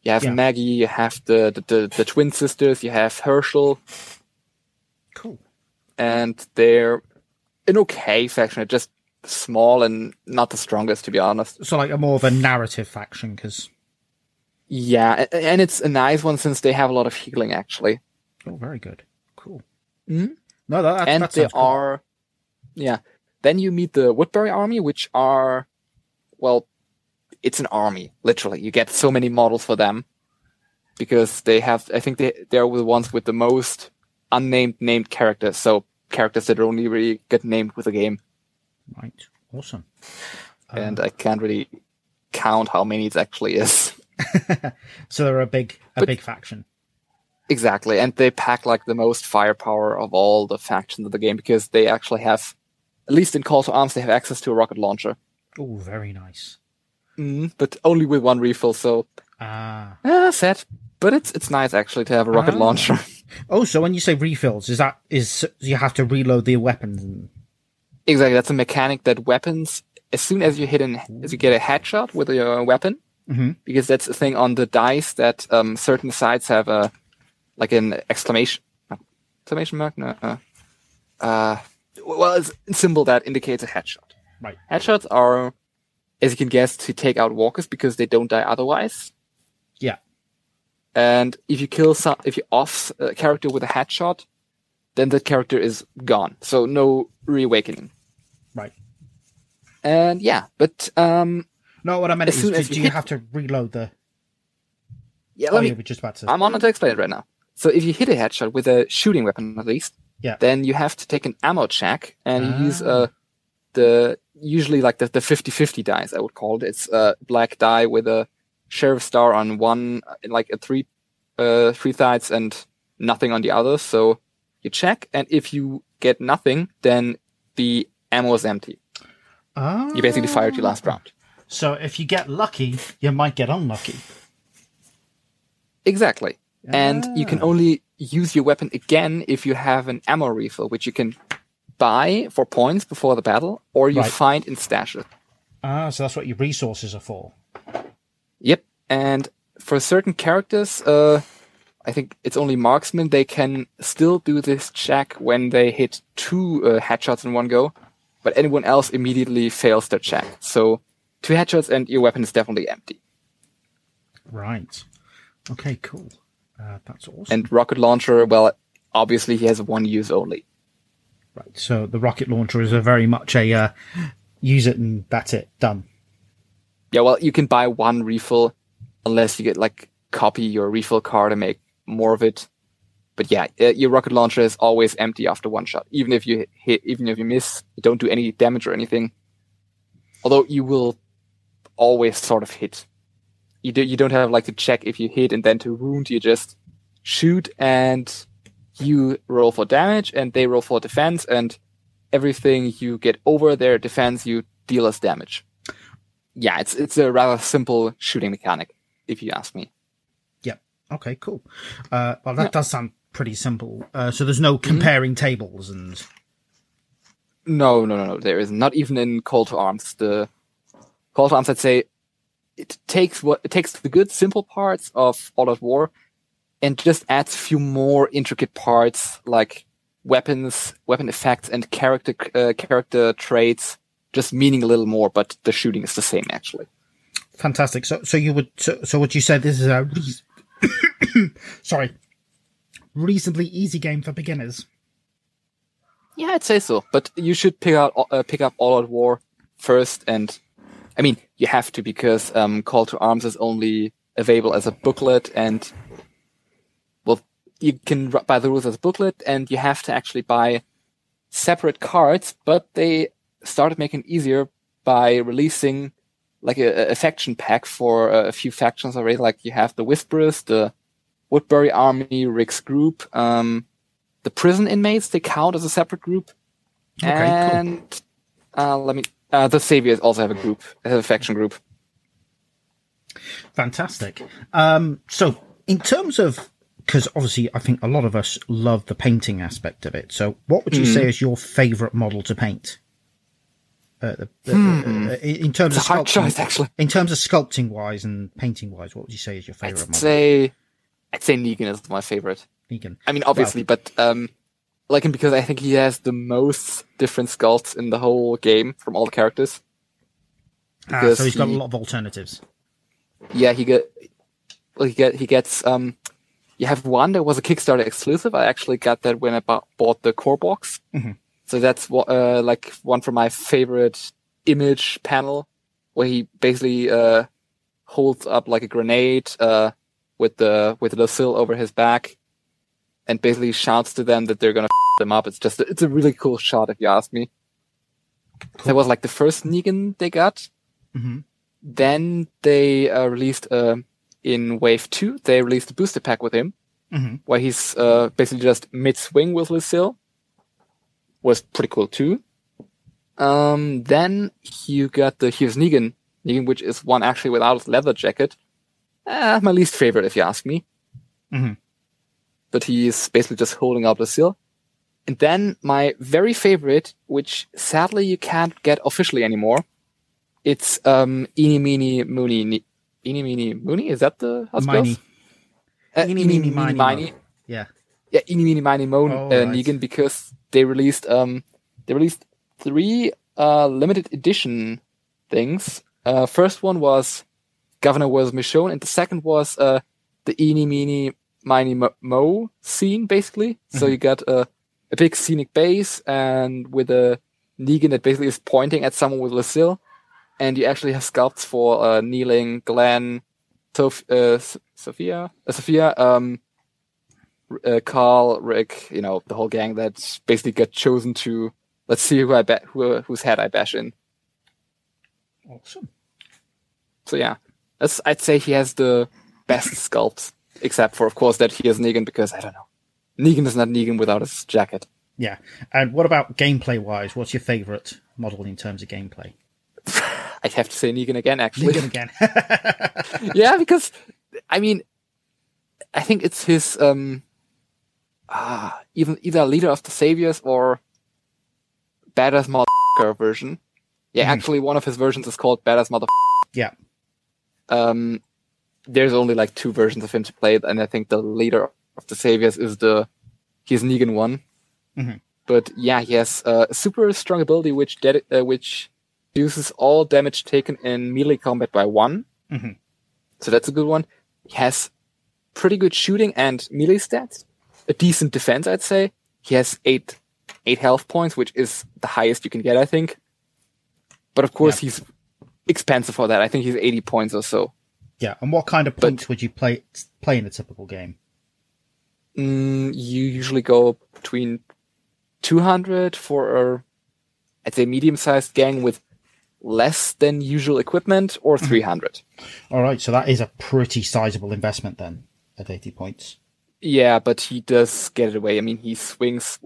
you have Yeah. Maggie, you have the, the the the twin sisters, you have Hershel. And they're an okay faction. They're just small and not the strongest, to be honest. So like a more of a narrative faction because Yeah, and it's a nice one since they have a lot of healing, actually. oh, very good. Cool. Mhm. No, that, that and that they cool. are, yeah. Then you meet the Woodbury army, which are, well, it's an army, literally. You get so many models for them. because they have. I think they they're the ones with the most unnamed named characters. So characters that only really get named with the game, Right. Awesome. and I can't really count how many it actually is. So they're a big a But- big faction. Exactly, and they pack like the most firepower of all the factions of the game because they actually have, at least in Call to Arms, they have access to a rocket launcher, Oh, very nice. mm, but only with one refill. So, Ah. eh, sad, but it's it's nice actually to have a rocket Ah. launcher. Oh, so when you say refills, is that is you have to reload the weapons and exactly, that's a mechanic that weapons, as soon as you hit an, as you get a headshot with your weapon, Mhm. because that's a thing on the dice that um, certain sides have a like an exclamation exclamation mark. No, uh, uh, well, it's a symbol that indicates a headshot. Right. Headshots are, as you can guess, to take out walkers because they don't die otherwise. Yeah. And if you kill some, if you off a character with a headshot, then that character is gone. So no reawakening. right? And yeah, but um, No, what I meant As is, soon do, as you do you hit- have to reload the? yeah, Oh, let me you were just about to. I'm on to explain it right now. So if you hit a headshot with a shooting weapon at least, Yeah. then you have to take an ammo check and you use Ah. uh the usually like the the 50-50 dice I would call it. It's a black die with a sheriff star on one like a three uh three sides and nothing on the other. So you check and if you get nothing, then the ammo is empty. Ah. You basically fired your last round. So if you get lucky, you might get unlucky. Exactly. And you can Ah. only use your weapon again if you have an ammo refill, which you can buy for points before the battle, or you Right. find in stashes. Ah, so that's what your resources are for. And for certain characters, uh, I think it's only marksmen, they can still do this check when they hit two uh, headshots in one go, but anyone else immediately fails their check. So two headshots and your weapon is definitely empty. Right. Okay. Cool. Uh, that's awesome. And rocket launcher, well, obviously he has one use only. right. So the rocket launcher is a very much a uh, use it and that's it done. Yeah, well, you can buy one refill unless you get like copy your refill card and make more of it. But yeah, uh, your rocket launcher is always empty after one shot. Even if you hit, even if you miss, you don't do any damage or anything. Although you will always sort of hit. You do, you don't have like to check if you hit and then to wound. You just shoot and you roll for damage and they roll for defense and everything you get over their defense you deal as damage yeah, it's it's a rather simple shooting mechanic, if you ask me. Yep. Okay. Cool. Uh, well, that Yeah. does sound pretty simple. Uh, so there's no comparing tables and No, no, no, no. There is not even in Call to Arms. The Call to Arms, I'd say, it takes what it takes the good simple parts of All Out War, and just adds a few more intricate parts like weapons, weapon effects, and character uh, character traits, just meaning a little more. But the shooting is the same actually. Fantastic. So, so you would, so, so would you say this is a, rea- sorry, reasonably easy game for beginners? Yeah, I'd say so. But you should pick out uh, pick up All Out War first, and I mean you have to because um, Call to Arms is only available as a booklet, and well, you can buy the rules as a booklet, and you have to actually buy separate cards. But they started making it easier by releasing like a, a faction pack for a few factions already. Like you have the Whisperers, the Woodbury Army, Rick's group. Um, the prison inmates they count as a separate group Okay, cool. and uh, let me uh, the saviors also have a group have a faction group Fantastic. Um, so, in terms of, because obviously I think a lot of us love the painting aspect of it. So, what would you say is your favourite model to paint? Uh, the, the, uh, in terms it's of a hard sculpting, choice actually in terms of sculpting wise and painting wise, what would you say is your favourite i'd model? say i'd say negan is my favorite Negan. i mean obviously but um like him because i think he has the most different sculpts in the whole game from all the characters Ah, so he's got a lot of alternatives. yeah he get well he get he gets um you have one that was a kickstarter exclusive i actually got that when i bought, the core box Mhm. So that's what uh like one from my favorite image panel where he basically uh holds up like a grenade uh with the with Lucille over his back, and basically shouts to them that they're gonna f- them up. It's just it's a really cool shot if you ask me. That was like the first Negan they got. hmm Then they uh, released uh, in Wave Two. They released a booster pack with him, Mhm. where he's uh, basically just mid swing with Lucille. Was pretty cool too. Um, then you got the here's Negan, Negan, which is one actually without his leather jacket. Uh, my least favorite, if you ask me. Mhm. But he's basically just holding up Lucille. And then my very favorite, which sadly you can't get officially anymore, it's um Eeny Meeny Moony. Ne- Eeny Meeny Moony? Is that the it Miney. Uh, Eeny, meeny, miny. Yeah. Yeah, Eeny Meeny Miny Moan Oh, uh. Negan because they released um they released three uh limited edition things. Uh, first one was Governor was Michonne, and the second was uh the Eeny Meeny Miny Mo, scene basically. So Mhm. you got uh, a big scenic base and with a Negan that basically is pointing at someone with Lucille, and you actually have sculpts for uh, kneeling Glenn, Soph- uh, S- Sophia, uh, Sophia, um, uh, Carl, Rick, you know, the whole gang that basically got chosen to let's see who I bet who whose head I bash in. Awesome. So yeah, that's I'd say he has the best sculpts, except for of course that he is Negan because I don't know, Negan is not Negan without his jacket. Yeah. And what about gameplay wise? What's your favorite model in terms of gameplay? I'd have to say Negan again actually. Negan again. yeah, because I mean, I think it's his um, ah, even either leader of the saviors or badass motherfucker version. Yeah, Mhm. actually, one of his versions is called badass mother. yeah. Um, there's only like two versions of him to play, and I think the leader of the saviors is the Here's Negan one. Mhm. But yeah, he has uh, a super strong ability which dedi- uh, which reduces all damage taken in melee combat by one. Mhm. So that's a good one. He has pretty good shooting and melee stats. A decent defense, I'd say. He has eight eight health points, which is the highest you can get, I think. But of course, he's expensive for that. I think he's 80 points or so. Yeah. And what kind of points would you play play in a typical game? Mm, you usually go between 200 for a, I'd say, medium-sized gang with less than usual equipment, or 300. All right. So that is a pretty sizable investment then at 80 points. Yeah, but he does get it away. I mean, he swings.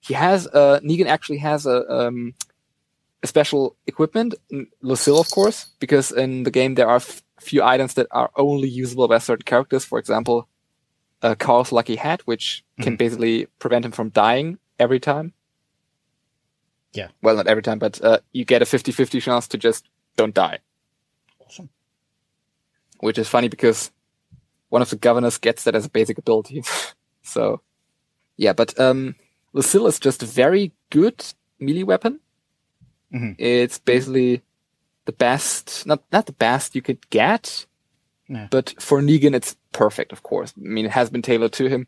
He has uh Negan actually has a um a special equipment, Lucille, of course, because in the game there are f- few items that are only usable by certain characters. For example, uh, Carl's lucky hat, which can basically prevent him from dying every time. Yeah. Well, not every time, but uh, you get a 50-50 chance to just don't die Awesome. which is funny because one of the governors gets that as a basic ability. so, yeah, but um, Lucille is just a very good melee weapon. Mhm. It's basically the best, not not the best you could get, Yeah. but for Negan it's perfect. Of course, I mean it has been tailored to him,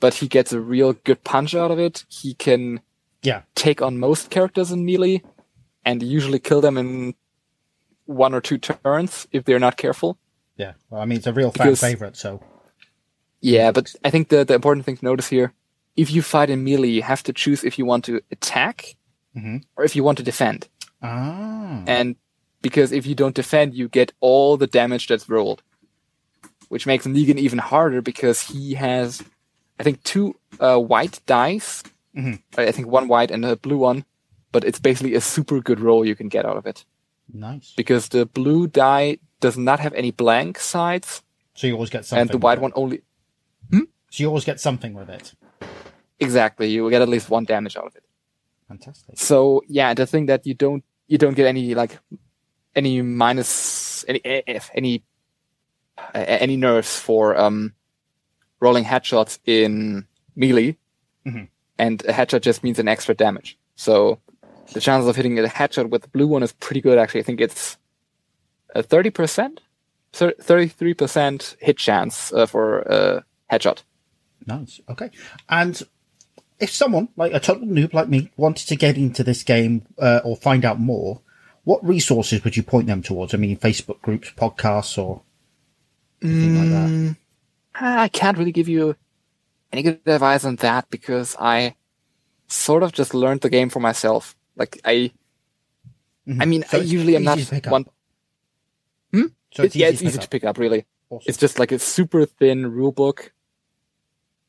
but he gets a real good punch out of it. He can Yeah. take on most characters in melee, and usually kill them in one or two turns if they're not careful. Yeah. Well, I mean, it's a real fan Because- favorite. So Yeah, but I think the, the important thing to notice here, if you fight in melee, you have to choose if you want to attack Mhm. or if you want to defend. ah, And because if you don't defend, you get all the damage that's rolled. Which makes Negan even harder because he has, I think, two uh, white dice. Mhm. I think one white and a blue one. But it's basically a super good roll you can get out of it. nice. Because the blue die does not have any blank sides, So you always get something. and the white one only. it. So you always get something with it. Exactly, you will get at least one damage out of it. Fantastic. So yeah, the thing that you don't you don't get any like any minus any eh, any uh, any nerfs for um rolling headshots in melee, Mhm. and a headshot just means an extra damage. So the chances of hitting a headshot with the blue one is pretty good. Actually, I think it's thirty percent, thirty-three percent hit chance uh, for a headshot. Nice. Okay. And if someone like a total noob like me wanted to get into this game uh, or find out more, what resources would you point them towards? I mean, Facebook groups, podcasts, or anything like that. Mm, I can't really give you any good advice on that because I sort of just learned the game for myself. Like I, I mean, Mm-hmm. So I usually am not up. One. So it's yeah, it's easy up. to pick up. Really, Awesome. it's just like a super thin rule book.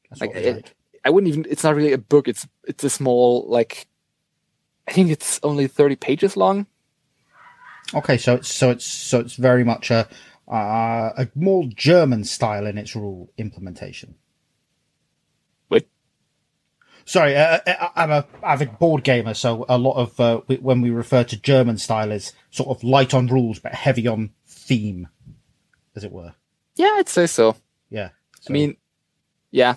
That's like what we it- like. I wouldn't even. It's not really a book. It's it's a small like. I think it's only thirty pages long. Okay, so it's so it's so it's very much a uh, a more German style in its rule implementation. What? Sorry, uh, uh, I'm a avid board gamer, so a lot of uh, when we refer to German style is sort of light on rules but heavy on theme, as it were. Yeah, I'd say so. Yeah. I mean, yeah.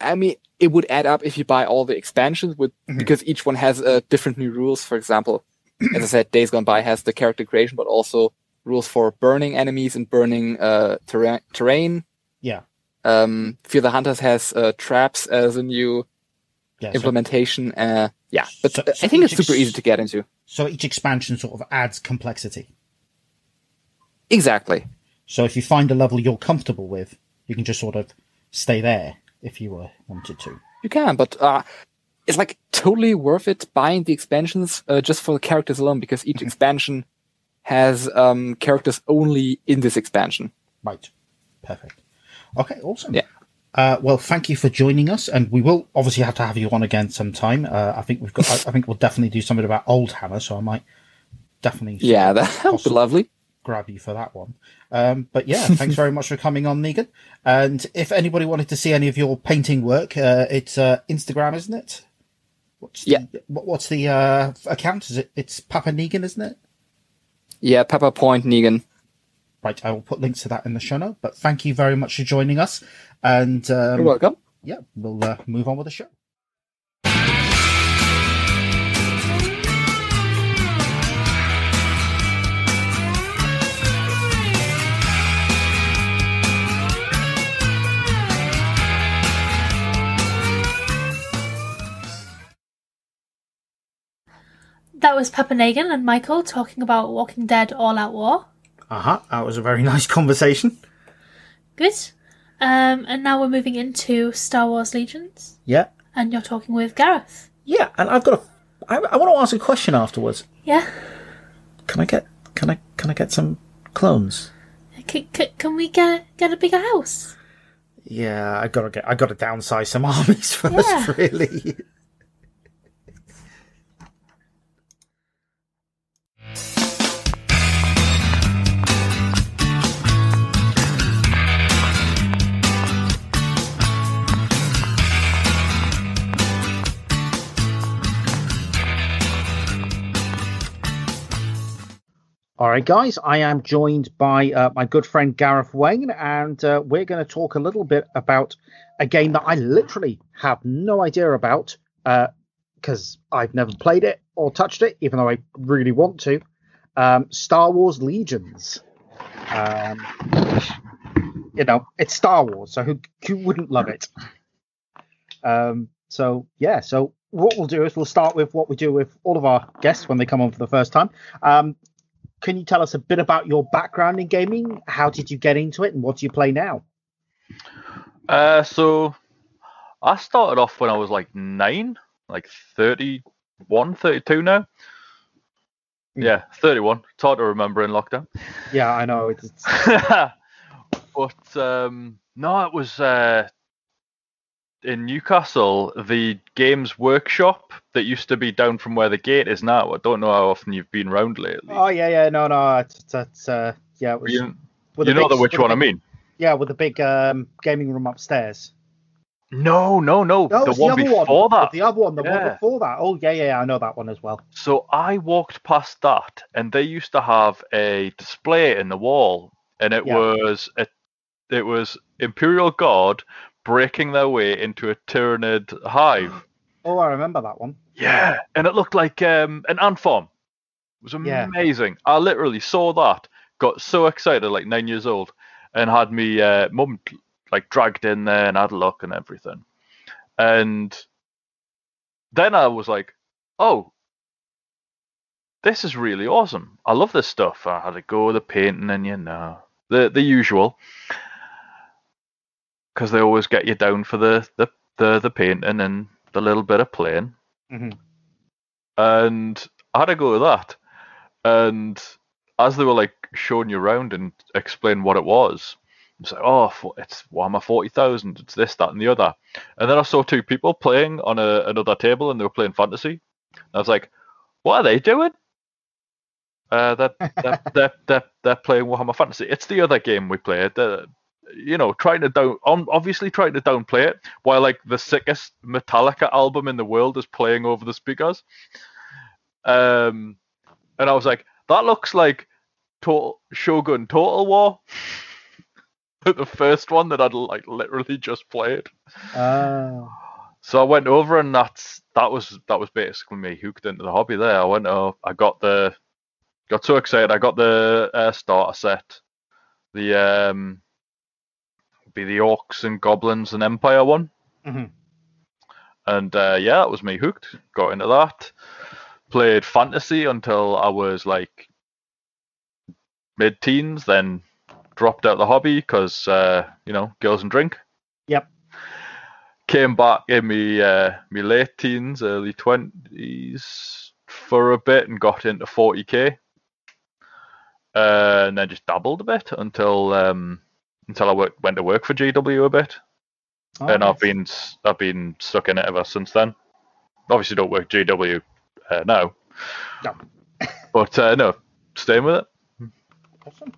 I mean, it would add up if you buy all the expansions with because each one has uh, different new rules. For example, as I said, Days Gone By has the character creation, but also rules for burning enemies and burning uh, terra- terrain. yeah, Um, Fear the Hunters has uh, traps as a new yeah. So, implementation. Uh, yeah, but so- uh, so I think it's super ex- easy to get into. so each expansion sort of adds complexity. Exactly. So if you find a level you're comfortable with, you can just sort of stay there if you were wanted to. You can, but uh, it's like totally worth it buying the expansions uh, just for the characters alone because each expansion has um, characters only in this expansion. Right. Perfect. Okay, awesome. Yeah. Uh, well, thank you for joining us, and we will obviously have to have you on again sometime. Uh, I think we've got. I, I think we'll definitely do something about Old Hammer, so I might definitely Yeah, that would be lovely. Grab you for that one. Um, but yeah, thanks very much for coming on, Negan. And if anybody wanted to see any of your painting work, uh, it's uh, Instagram, isn't it? What's the, Yeah. What, what's the uh, account? Is it? It's Papa Negan, isn't it? Yeah, Papa Point Negan. Right, I will put links to that in the show note. But thank you very much for joining us, and You're um, welcome. yeah, we'll uh, move on with the show. That was Papa Negan and Michael talking about Walking Dead All Out War. Uh huh. That was a very nice conversation. Good. Um, and now we're moving into Star Wars Legions, Yeah, and you're talking with Gareth. yeah. And I've got a. I, I want to ask a question afterwards. Yeah. Can I get? Can I? Can I get some clones? C- c- can we get get a bigger house? Yeah, I gotta get. I gotta downsize some armies first. Yeah. Really. All right, guys, I am joined by uh, my good friend Gareth Wayne, and uh, we're going to talk a little bit about a game that I literally have no idea about because I've never played it or touched it, even though I really want to. Um, Star Wars Legions. Um, you know, it's Star Wars, so who, who wouldn't love it? Um, so, yeah, so what we'll do is we'll start with what we do with all of our guests when they come on for the first time. Um, can you tell us a bit about your background in gaming? How did you get into it, and what do you play now? Uh, so I started off when I was like nine, like 31, 32 now. Hmm. Yeah, 31. It's hard to remember in lockdown. Yeah, I know. It's, but um, no, it was uh, in Newcastle, the Games Workshop that used to be down from where the gate is now. I don't know how often you've been round lately. oh yeah, yeah, no, no, it's, it's uh, yeah, it was, you with you know big- the which the one I mean? Yeah, with the big um, gaming room upstairs. No, no, no. No, the one other before one. that. The other one, the one before that. Oh yeah, yeah, yeah, I know that one as well. So I walked past that, and they used to have a display in the wall, and it Yeah. was a, it was Imperial Guard breaking their way into a Tyranid hive. Oh, I remember that one. yeah, and it looked like um, an ant farm. It was Yeah. amazing. I literally saw that, got so excited, like nine years old, and had me uh, mum like dragged in there and had a look and everything. And then I was like, oh, this is really awesome. I love this stuff. I had to go with the painting and you know the the usual. Because they always get you down for the the the, the painting and the little bit of playing. Mhm. And I had to go with that. And as they were like showing you around and explain what it was, it's like, oh, it's Warhammer 40,000, it's this, that, and the other. And then I saw two people playing on a, another table and they were playing fantasy. I was like, what are they doing? Uh, they're, they're, they're, they're, they're playing Warhammer Fantasy. It's the other game we played. You know, trying to down, obviously trying to downplay it, while like the sickest Metallica album in the world is playing over the speakers. Um, and I was like, that looks like Total Shogun Total War, the first one that I'd like literally just played. Uh, So I went over, and that's that was that was basically me hooked into the hobby. There, I went. Oh, I got the got so excited. I got the uh, starter set, the um, be the orcs and goblins and empire one, Mhm. and uh, yeah, that was me hooked. Got into that. Played fantasy until I was like mid-teens, then dropped out the hobby because uh, you know girls and drink Yep. came back in me uh, me late teens, early twenties for a bit and got into 40k, uh, and then just dabbled a bit until um, until I work, went to work for GW a bit, oh, and I've been I've been stuck in it ever since then. Obviously, don't work GW uh, now, No. but uh, no, staying with it. Awesome.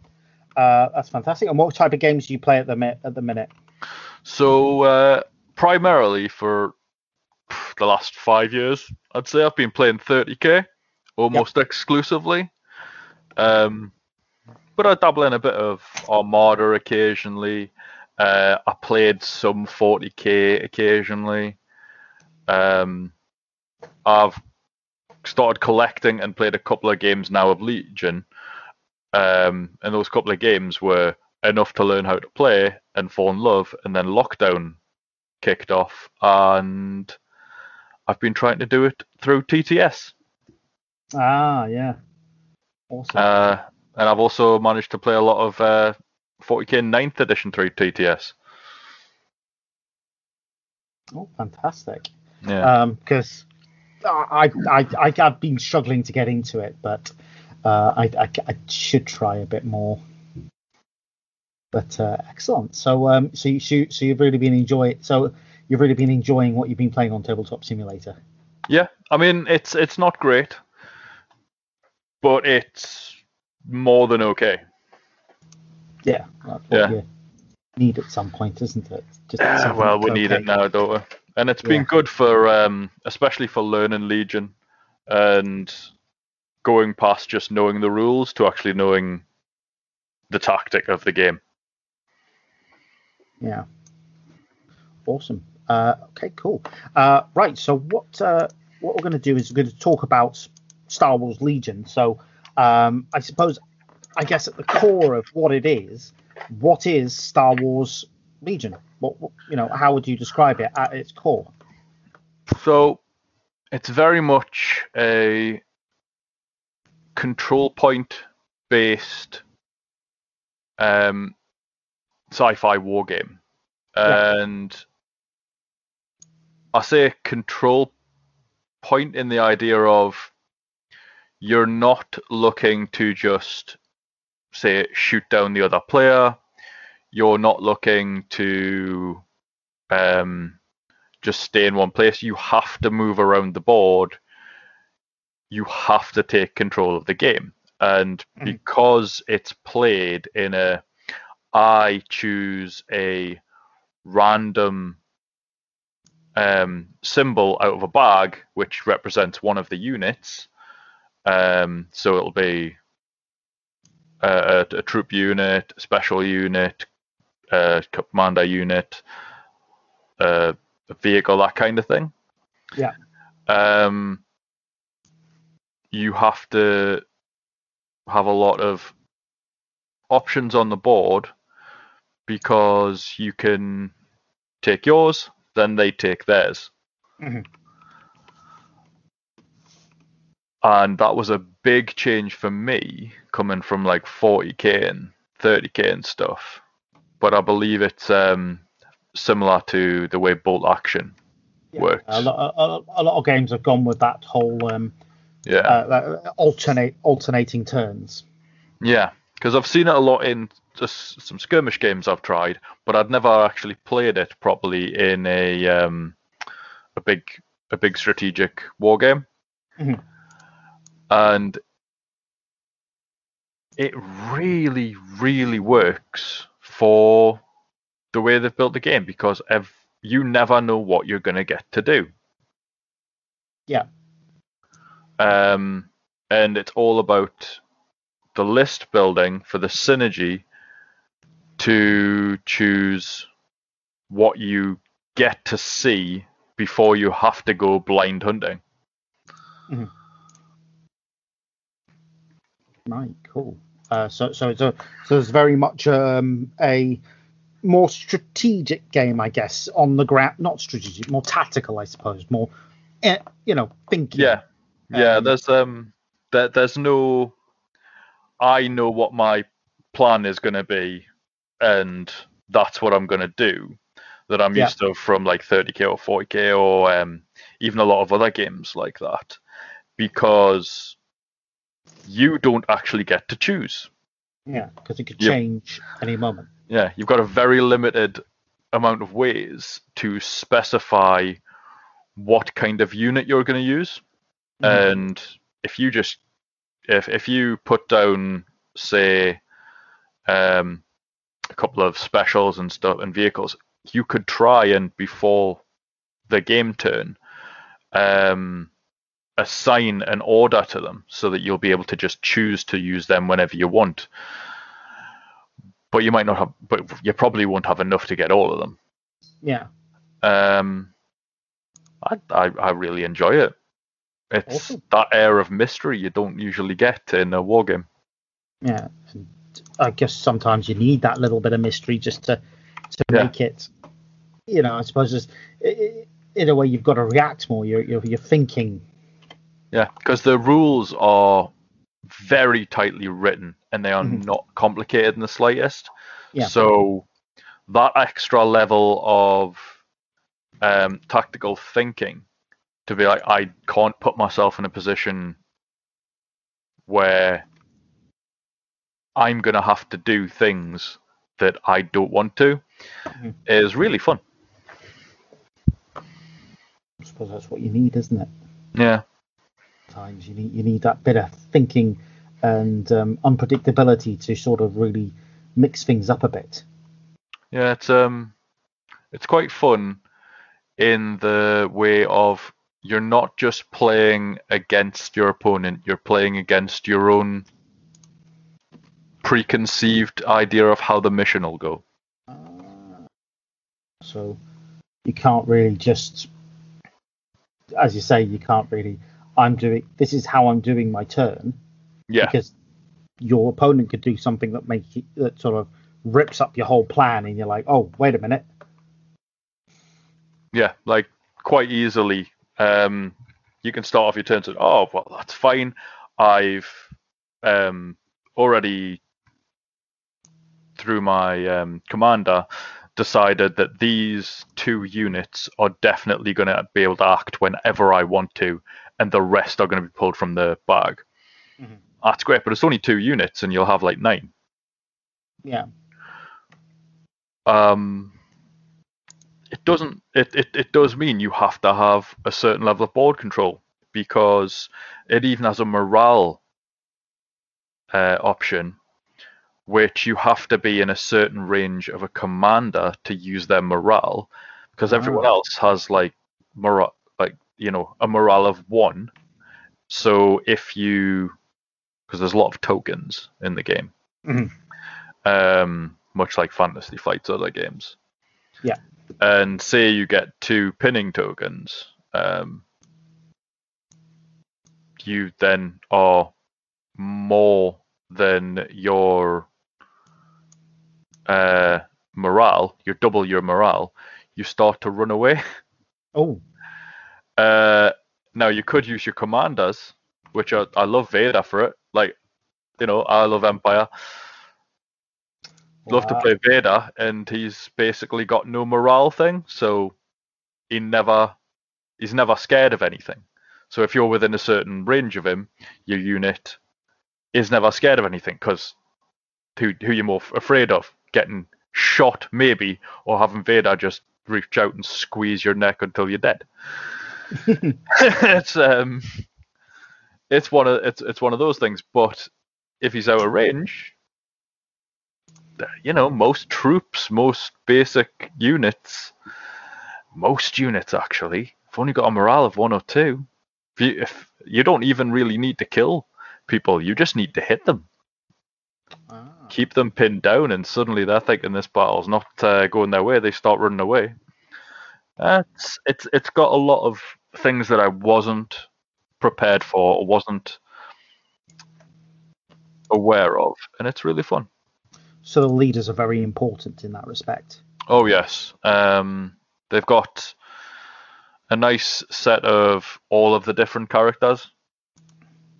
Uh, that's fantastic. And what type of games do you play at the mi- at the minute? So uh, primarily for the last five years, I'd say I've been playing 30k almost exclusively. Um, but I dabble in a bit of Armada occasionally. Uh, I played some 40k occasionally. Um, I've started collecting and played a couple of games now of Legion. Um, and those couple of games were enough to learn how to play and fall in love. And then lockdown kicked off, and I've been trying to do it through TTS. Ah, yeah. Awesome. Uh, and I've also managed to play a lot of uh, 40k 9th edition through TTS. oh, fantastic. Yeah. Um, because I, I, I, I've been struggling to get into it, but uh, I, I, I should try a bit more. But uh, excellent. So, um, so you, so, you- so you've really been enjoying. So you've really been enjoying what you've been playing on Tabletop Simulator. yeah. I mean, it's it's not great, but it's more than okay. Yeah. That's what Yeah. you need at some point, isn't it? Just Yeah, well, we that's need it now, don't we? And it's been good for, um, especially for learning Legion and going past just knowing the rules to actually knowing the tactic of the game. Yeah. Awesome. Uh, okay, cool. Uh, right. So what uh, what we're going to do is we're going to talk about Star Wars Legion. So um, I suppose, I guess at the core of what it is, what is Star Wars Legion? What, what you know? How would you describe it at its core? So it's very much a control point based um, sci-fi war game, Yeah. and I say control point in the idea of you're not looking to just say shoot down the other player. You're not looking to um, just stay in one place. You have to move around the board. You have to take control of the game. And Mhm. because it's played in a, I choose a random um, symbol out of a bag, which represents one of the units. Um, so it'll be a, a, a troop unit, a special unit, a commander unit, uh, a vehicle, that kind of thing. Yeah. Um, you have to have a lot of options on the board because you can take yours, then they take theirs. Mhm. And that was a big change for me coming from like 40k and 30k and stuff. But I believe it's um, similar to the way bolt action works. A lot, a, a lot of games have gone with that whole um, yeah, uh, that alternate alternating turns. yeah, because I've seen it a lot in just some skirmish games I've tried, but I'd never actually played it properly in a um, a big a big strategic war game, Mhm. And it really really works for the way they've built the game because ev- you never know what you're going to get to do. Yeah. Um, and it's all about the list building for the synergy to choose what you get to see before you have to go blind hunting. Right, cool. Uh, so, so, so, so it's very much um, a more strategic game, I guess, on the ground. Not strategic, more tactical, I suppose. More, eh, you know, thinking. Yeah, yeah. Um, there's um, there, there's no. I know what my plan is going to be, and that's what I'm going to do. That I'm Yeah. used to from like 30k or 40k or um, even a lot of other games like that, because you don't actually get to choose. Yeah, because it could Yep. change any moment. Yeah, you've got a very limited amount of ways to specify what kind of unit you're going to use. Mhm. And if you just if if you put down say um a couple of specials and stuff and vehicles, you could try and before the game turn um assign an order to them so that you'll be able to just choose to use them whenever you want but you might not have but you probably won't have enough to get all of them Yeah, um i i, I really enjoy it it's Awesome. that air of mystery you don't usually get in a war game yeah. And I guess sometimes you need that little bit of mystery just to to Yeah. make it. You know, I suppose i- in a way you've got to react more. You're you're, you're thinking. Yeah because the rules are very tightly written and they are Mhm. not complicated in the slightest Yeah. so that extra level of um, tactical thinking to be like i can't put myself in a position where i'm going to have to do things that i don't want to Mhm. is really fun I suppose that's what you need, isn't it? yeah Times you need you need that bit of thinking and um, unpredictability to sort of really mix things up a bit. Yeah, it's um, it's quite fun in the way of you're not just playing against your opponent; you're playing against your own preconceived idea of how the mission will go. So you can't really just, as you say, you can't really. I'm doing this is how I'm doing my turn Yeah, because your opponent could do something that make it, that sort of rips up your whole plan, and you're like, oh, wait a minute. yeah, like quite easily. Um, you can start off your turn saying, "Oh, well, that's fine. I've um already through my um, commander decided that these two units are definitely going to be able to act whenever I want to, and the rest are going to be pulled from the bag. Mhm. That's great, but it's only two units, and you'll have like nine. Yeah, Um, it doesn't. It, it it does mean you have to have a certain level of board control because it even has a morale uh, option, which you have to be in a certain range of a commander to use their morale, because everyone Ah. else has like morale, you know, a morale of one. So if you, because there's a lot of tokens in the game, Mhm. um, much like Fantasy Flight's other games. Yeah. And say you get two pinning tokens, um, you then are more than your uh, morale, you double your morale, you start to run away. oh, Uh, now you could use your commanders, which are, I love Vader for it. Like, you know, I love Empire. love to play Vader, and he's basically got no morale thing, so he never he's never scared of anything. So if you're within a certain range of him, your unit is never scared of anything because who who you're more f- afraid of getting shot maybe or having Vader just reach out and squeeze your neck until you're dead. it's um it's one of it's it's one of those things. But if he's out of range, you know, most troops, most basic units, most units actually, have only got a morale of one or two. If you, if you don't even really need to kill people, you just need to hit them, Ah. keep them pinned down, and suddenly they're thinking this battle's not uh, going their way. They start running away. Uh, it's it's it's got a lot of things that I wasn't prepared for or wasn't aware of, and it's really fun. So the leaders are very important in that respect. Oh yes, um, they've got a nice set of all of the different characters,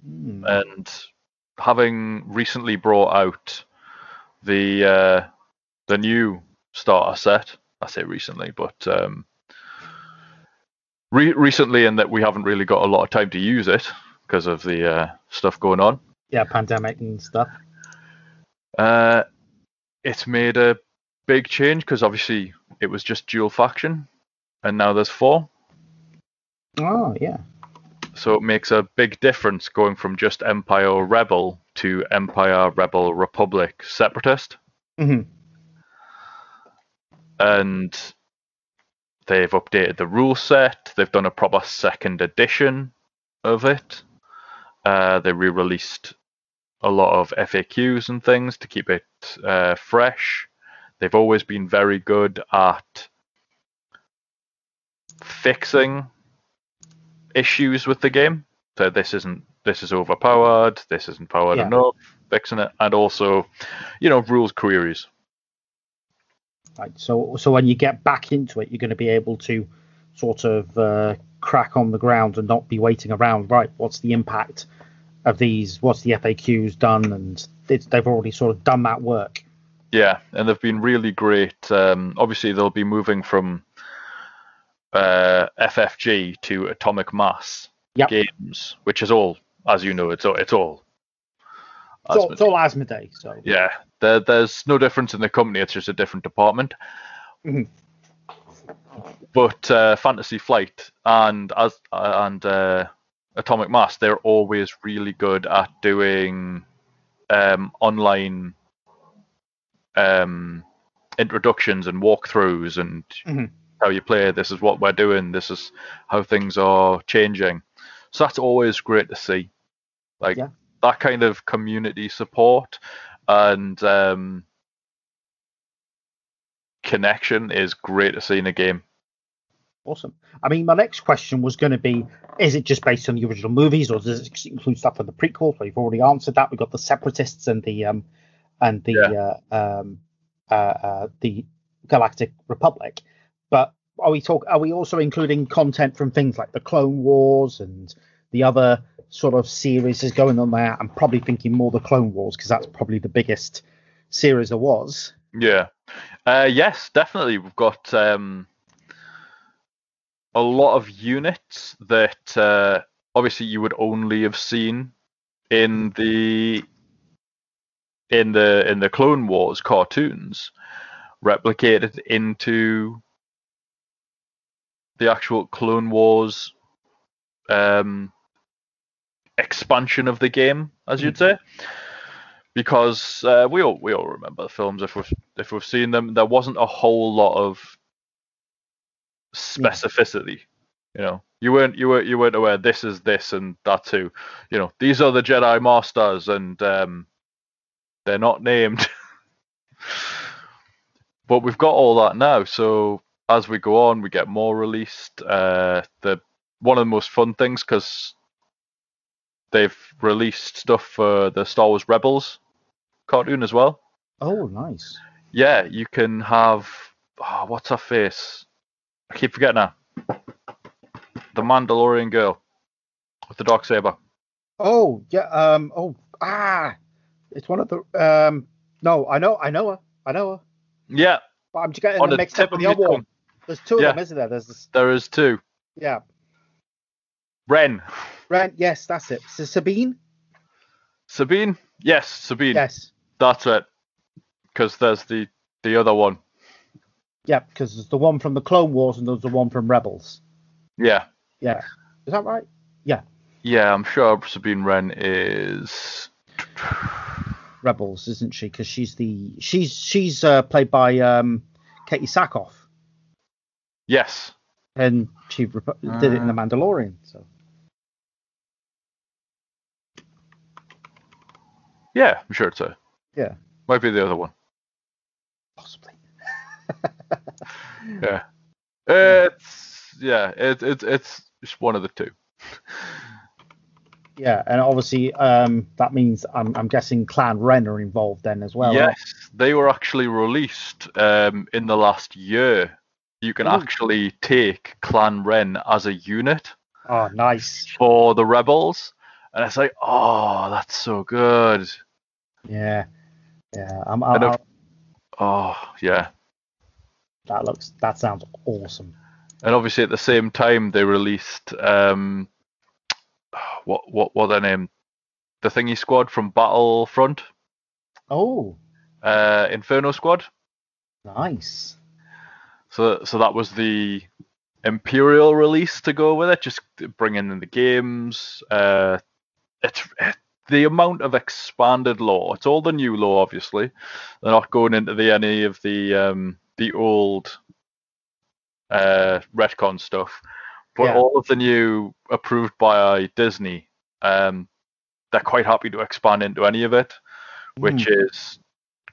Hmm. and having recently brought out the uh, the new starter set, I say recently, but um, re- recently in that we haven't really got a lot of time to use it because of the uh, stuff going on. Yeah, pandemic and stuff. Uh, it's made a big change because obviously it was just dual faction, and now there's four. Oh yeah. So it makes a big difference going from just Empire Rebel to Empire Rebel Republic Separatist. Mhm. And they've updated the rule set. They've done a proper second edition of it. Uh, they re released a lot of FAQs and things to keep it uh, fresh. They've always been very good at fixing issues with the game. So this isn't this is overpowered, this isn't powered Yeah. enough, fixing it, and also, you know, rules queries. Right. So so when you get back into it, you're going to be able to sort of uh, crack on the ground and not be waiting around. Right. What's the impact of these? What's the FAQs done? And it's, they've already sort of done that work. Yeah, and they've been really great. Um, obviously, they'll be moving from uh, FFG to Atomic Mass Yep. games, which is all, as you know, it's all it's all. It's all, it's all Asmodee. So Yeah, there, there's no difference in the company. It's just a different department. Mhm. But uh, Fantasy Flight and as and uh, Atomic Mass, they're always really good at doing um, online um, introductions and walkthroughs and Mhm. how you play. This is what we're doing. This is how things are changing. So that's always great to see. Like Yeah. that kind of community support and um, connection is great to see in a game. awesome. I mean, my next question was going to be: Is it just based on the original movies, or does it include stuff from the prequels? Well, you've already answered that. We've got the Separatists and the um and the uh, um uh, uh the Galactic Republic, but are we talk? Are we also including content from things like the Clone Wars and the other sort of series is going on there? I'm probably thinking more the Clone Wars because that's probably the biggest series there was. Yeah. Uh, yes, definitely. We've got um, a lot of units that uh, obviously you would only have seen in the in the in the Clone Wars cartoons replicated into the actual Clone Wars um, expansion of the game, as you'd say because uh, we all we all remember the films if we've if we've seen them. There wasn't a whole lot of specificity. You know, you weren't you weren't you weren't aware this is this and that too. You know, these are the Jedi Masters and um, they're not named. but we've got all that now. So as we go on, we get more released. Uh, the one of the most fun things because they've released stuff for the Star Wars Rebels cartoon as well. Oh, nice. Yeah, you can have oh, what's her face? I keep forgetting her. The Mandalorian girl with the dark saber. Oh yeah. Um. Oh ah. It's one of the. Um. No, I know. I know her. I know her. Yeah, But I'm just getting On the mixed tip up with of the other one. There's two Yeah. of them, isn't there? There's this, there is two. yeah. Wren, Right, yes, that's it. So Sabine? Sabine. Yes, Sabine. Yes. That's it. Because there's the the other one. Yeah, because there's the one from the Clone Wars and there's the one from Rebels. Yeah, Yeah. Is that right? yeah. Yeah, I'm sure Sabine Wren is. Rebels, isn't she? Because she's the she's she's uh, played by um, Katee Sackhoff, Yes. and she rep- did it in The. Mandalorian. So Yeah, I'm sure it's a. Yeah. Might be the other one. possibly. Yeah. It's yeah. It's it it's just one of the two. Yeah, and obviously um, that means I'm, I'm guessing Clan Wren are involved then as well. yes, they were actually released um, in the last year. You can Ooh. actually take Clan Wren as a unit Oh, nice. for the rebels, and it's like, oh, that's so good. Yeah, yeah. I'm, I'm, Oh yeah. that looks that sounds awesome. And obviously at the same time they released um, what what what their name, the Thingy Squad from Battlefront, Oh, uh, Inferno Squad. nice. So so that was the Imperial release to go with it, just bringing in the games. Uh, it's the amount of expanded lore. It's all the new lore, obviously. They're not going into the any of the um, the old uh, retcon stuff, but Yeah. all of the new approved by Disney. Um, they're quite happy to expand into any of it, which is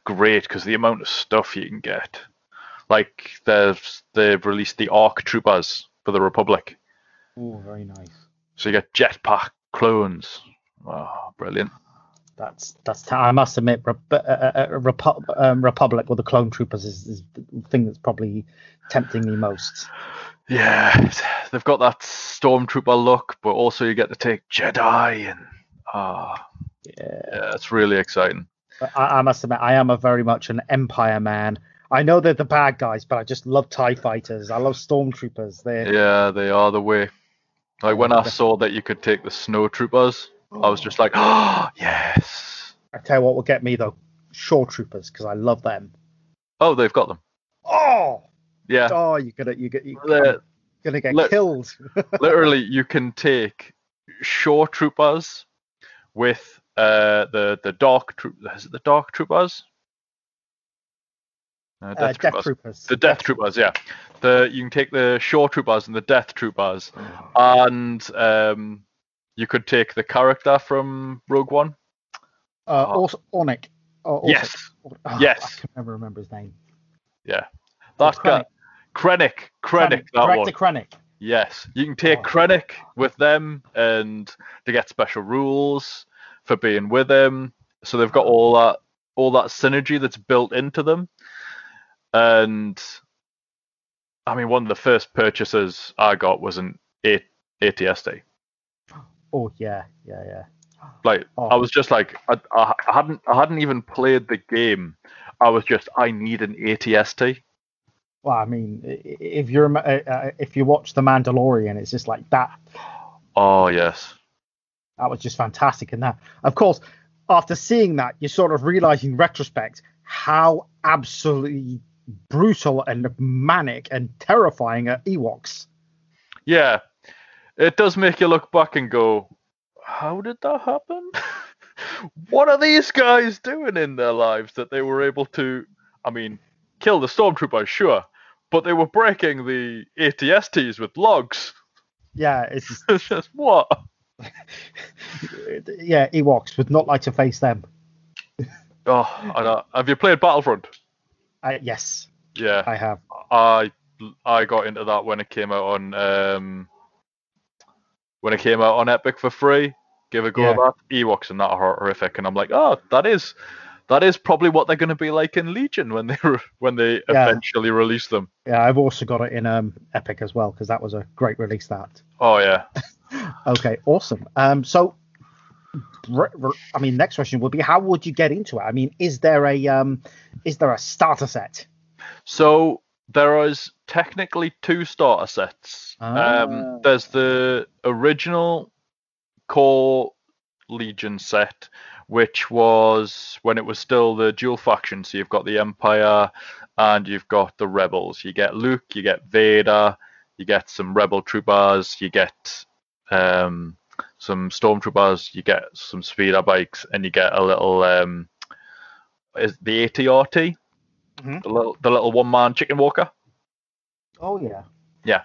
great because the amount of stuff you can get. Like they've they've released the Arc Troopers for the Republic, Oh, very nice. so you get jetpack clones. Oh, brilliant! That's that's. t- I must admit, Rep- uh, uh, uh, Repu- um, Republic or the Clone Troopers is, is the thing that's probably tempting me most. Yeah, they've got that stormtrooper look, but also you get to take Jedi, and ah, Yeah. yeah, it's really exciting. I, I must admit, I am a very much an Empire man. I know they're the bad guys, but I just love Tie Fighters. I love Stormtroopers. They're Yeah, they are the way. Like when I saw that you could take the snow troopers, I was just like, oh yes. I tell you what will get me though, Shore Troopers, because I love them. Oh, they've got them. Oh, Yeah, oh, you're gonna you get you're They're- gonna get let- killed. literally you can take shore troopers with uh the the dark troop is it the dark troopers uh, Uh, Death Troopers. the death troopers yeah the you can take the shore troopers and the death troopers and um you could take the character from rogue one Uh, also Ornick. Oh, also- yes oh, yes. I can never remember his name. yeah Oh, that guy krennic krennic that Director one Krennic. Yes, you can take Oh. Krennic with them, and they get special rules for being with him. So they've got all that all that synergy that's built into them. And I mean, one of the first purchases I got was an A- ATST. Oh yeah, yeah, yeah. Like Oh. I was just like I, I, hadn't I hadn't even played the game. I was just I need an ATST. Well, I mean, if you're uh, if you watch The Mandalorian, it's just like that. Oh yes, That was just fantastic. And that, of course, after seeing that, you sort of realize in retrospect how absolutely brutal and manic and terrifying are Ewoks. Yeah, it does make you look back and go, how did that happen? what are these guys doing in their lives that they were able to, I mean, kill the stormtroopers, sure, but they were breaking the ATSTs with logs. Yeah, it's just, It's just what? yeah, Ewoks would not like to face them. Oh, I know. Have you played Battlefront? I, yes, Yeah, I have. I I got into that when it came out on um when it came out on Epic for free. Give a go Yeah. at that. Ewoks and that are horrific, and I'm like, oh, that is that is probably what they're going to be like in Legion when they re- when they Yeah. eventually release them. Yeah, I've also got it in um, Epic as well because that was a great release. That. Oh yeah, Okay, awesome. Um, so r- r- I mean, next question would be, how would you get into it? I mean, is there a um, is there a starter set? So there is technically two starter sets. Ah. Um, there's the original core Legion set, which was when it was still the dual faction. So you've got the Empire and you've got the Rebels. You get Luke, you get Vader, you get some Rebel troopers, you get um, some Stormtroopers, you get some speeder bikes, and you get a little um, is the ATRT, Mhm. the little the little one man chicken walker. Oh yeah. Yeah,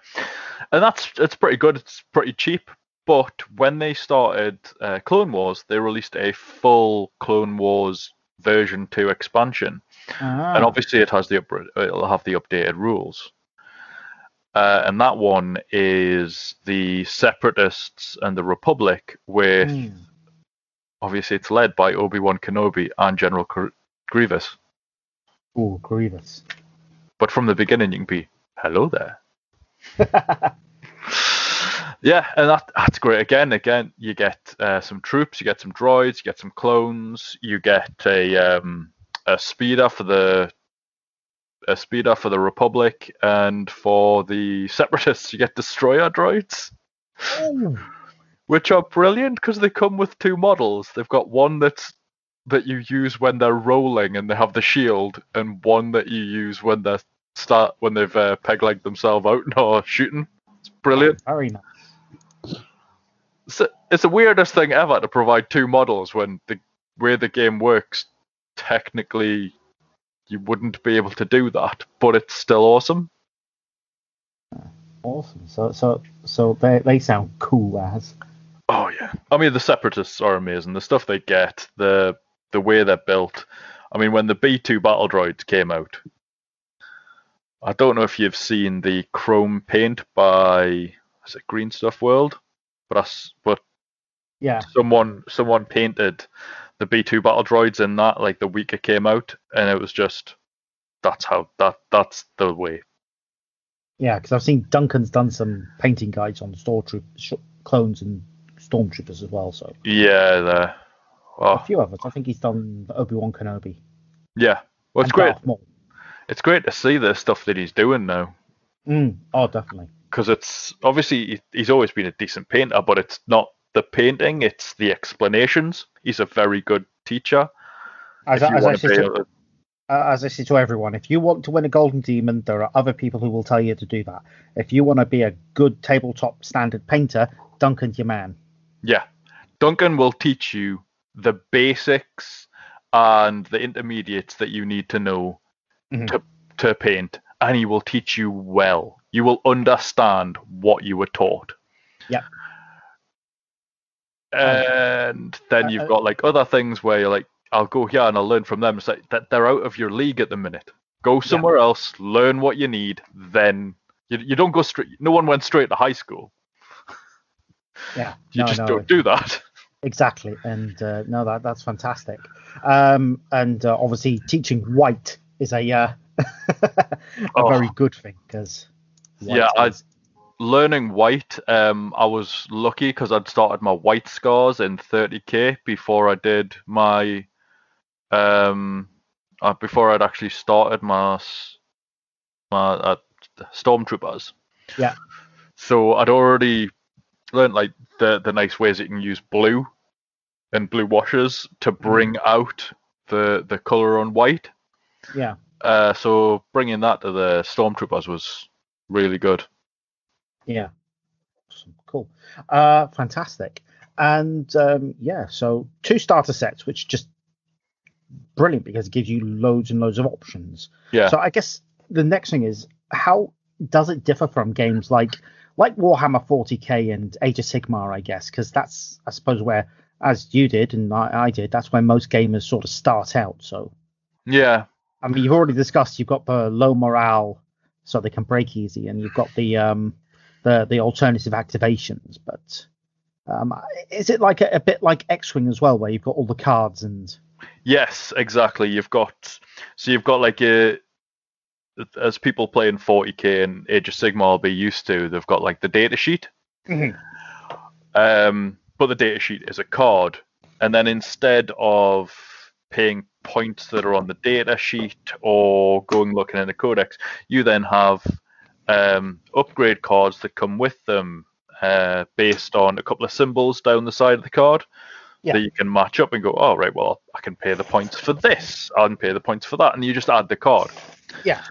and that's it's pretty good. It's pretty cheap. But when they started uh, Clone Wars, they released a full Clone Wars version two expansion, Ah. and obviously it has the up- it'll have the updated rules. Uh, and that one is the Separatists and the Republic, with Hmm. obviously it's led by Obi Wan Kenobi and General Gr- Grievous. Oh, Grievous. But from the beginning, you can be hello there. Yeah, and that that's great. Again, again, you get uh, some troops, you get some droids, you get some clones, you get a um, a speeder for the a speeder for the Republic, and for the Separatists, you get destroyer droids, Ooh. which are brilliant because they come with two models. They've got one that's that you use when they're rolling and they have the shield, and one that you use when they start when they've uh, peg legged themselves out and are shooting. It's brilliant. Very nice. it's, it's the weirdest thing ever to provide two models when the way the game works technically you wouldn't be able to do that but it's still awesome Awesome. So so so they they sound cool as. oh yeah i mean the separatists are amazing the stuff they get the the way they're built i mean when the b2 battle droids came out i don't know if you've seen the chrome paint by is it green stuff world but but Yeah. someone someone painted the B2 battle droids in that like the week it came out, and it was just that's how that that's the way. Yeah, because I've seen Duncan's done some painting guides on stormtroop sh- clones and stormtroopers as well. So Yeah, the a oh few others. I think he's done Obi Wan Kenobi. yeah. Well, it's and great. It's great to see the stuff that he's doing now Mm. Oh, definitely. because it's obviously he's always been a decent painter, but it's not the painting; it's the explanations. He's a very good teacher. As, if as I say to, to- uh, as I say to everyone, if you want to win a golden demon, there are other people who will tell you to do that. If you want to be a good tabletop standard painter, Duncan's your man. Yeah. Duncan will teach you the basics and the intermediates that you need to know Mhm. to to paint, and he will teach you well. You will understand what you were taught. Yeah. And then Uh, you've uh, got like other things where you're like, I'll go here and I'll learn from them. It's like that they're out of your league at the minute. Go somewhere else, learn what you need, then you, you don't go straight. No one went straight to high school. Yeah, You no, just no, don't do that. Exactly, and uh, no, that that's fantastic. Um, and uh, obviously, teaching white is a uh, a Oh. very good thing because Yeah, I- learning white um i was lucky because i'd started my white scars in 30k before i did my um uh, before i'd actually started my my uh, stormtroopers Yeah. so i'd already learned like the the nice ways you can use blue and blue washes to bring out the the color on white yeah, uh so bringing that to the stormtroopers was really good yeah, awesome, cool, uh, fantastic. And um, yeah, so two starter sets, which just brilliant because it gives you loads and loads of options. yeah So I guess the next thing is how does it differ from games like like Warhammer 40k and Age of Sigmar? I guess because that's I suppose where as you did and I, I did that's where most gamers sort of start out. So yeah I mean you've already discussed you've got the low morale so they can break easy and you've got the um the the alternative activations, but. Um, is it like a, a bit like X-wing as well, where you've got all the cards and Yes, exactly. You've got so you've got like a as people playing 40k and Age of Sigmar will be used to, they've got like the data sheet. Mhm. Um, but the data sheet is a card. and then instead of paying points that are on the data sheet or going looking in the codex, you then have um, upgrade cards that come with them uh, based on a couple of symbols down the side of the card Yeah. that you can match up and go, oh, right, well, I can pay the points for this, I can pay the points for that, and you just add the card. Yeah.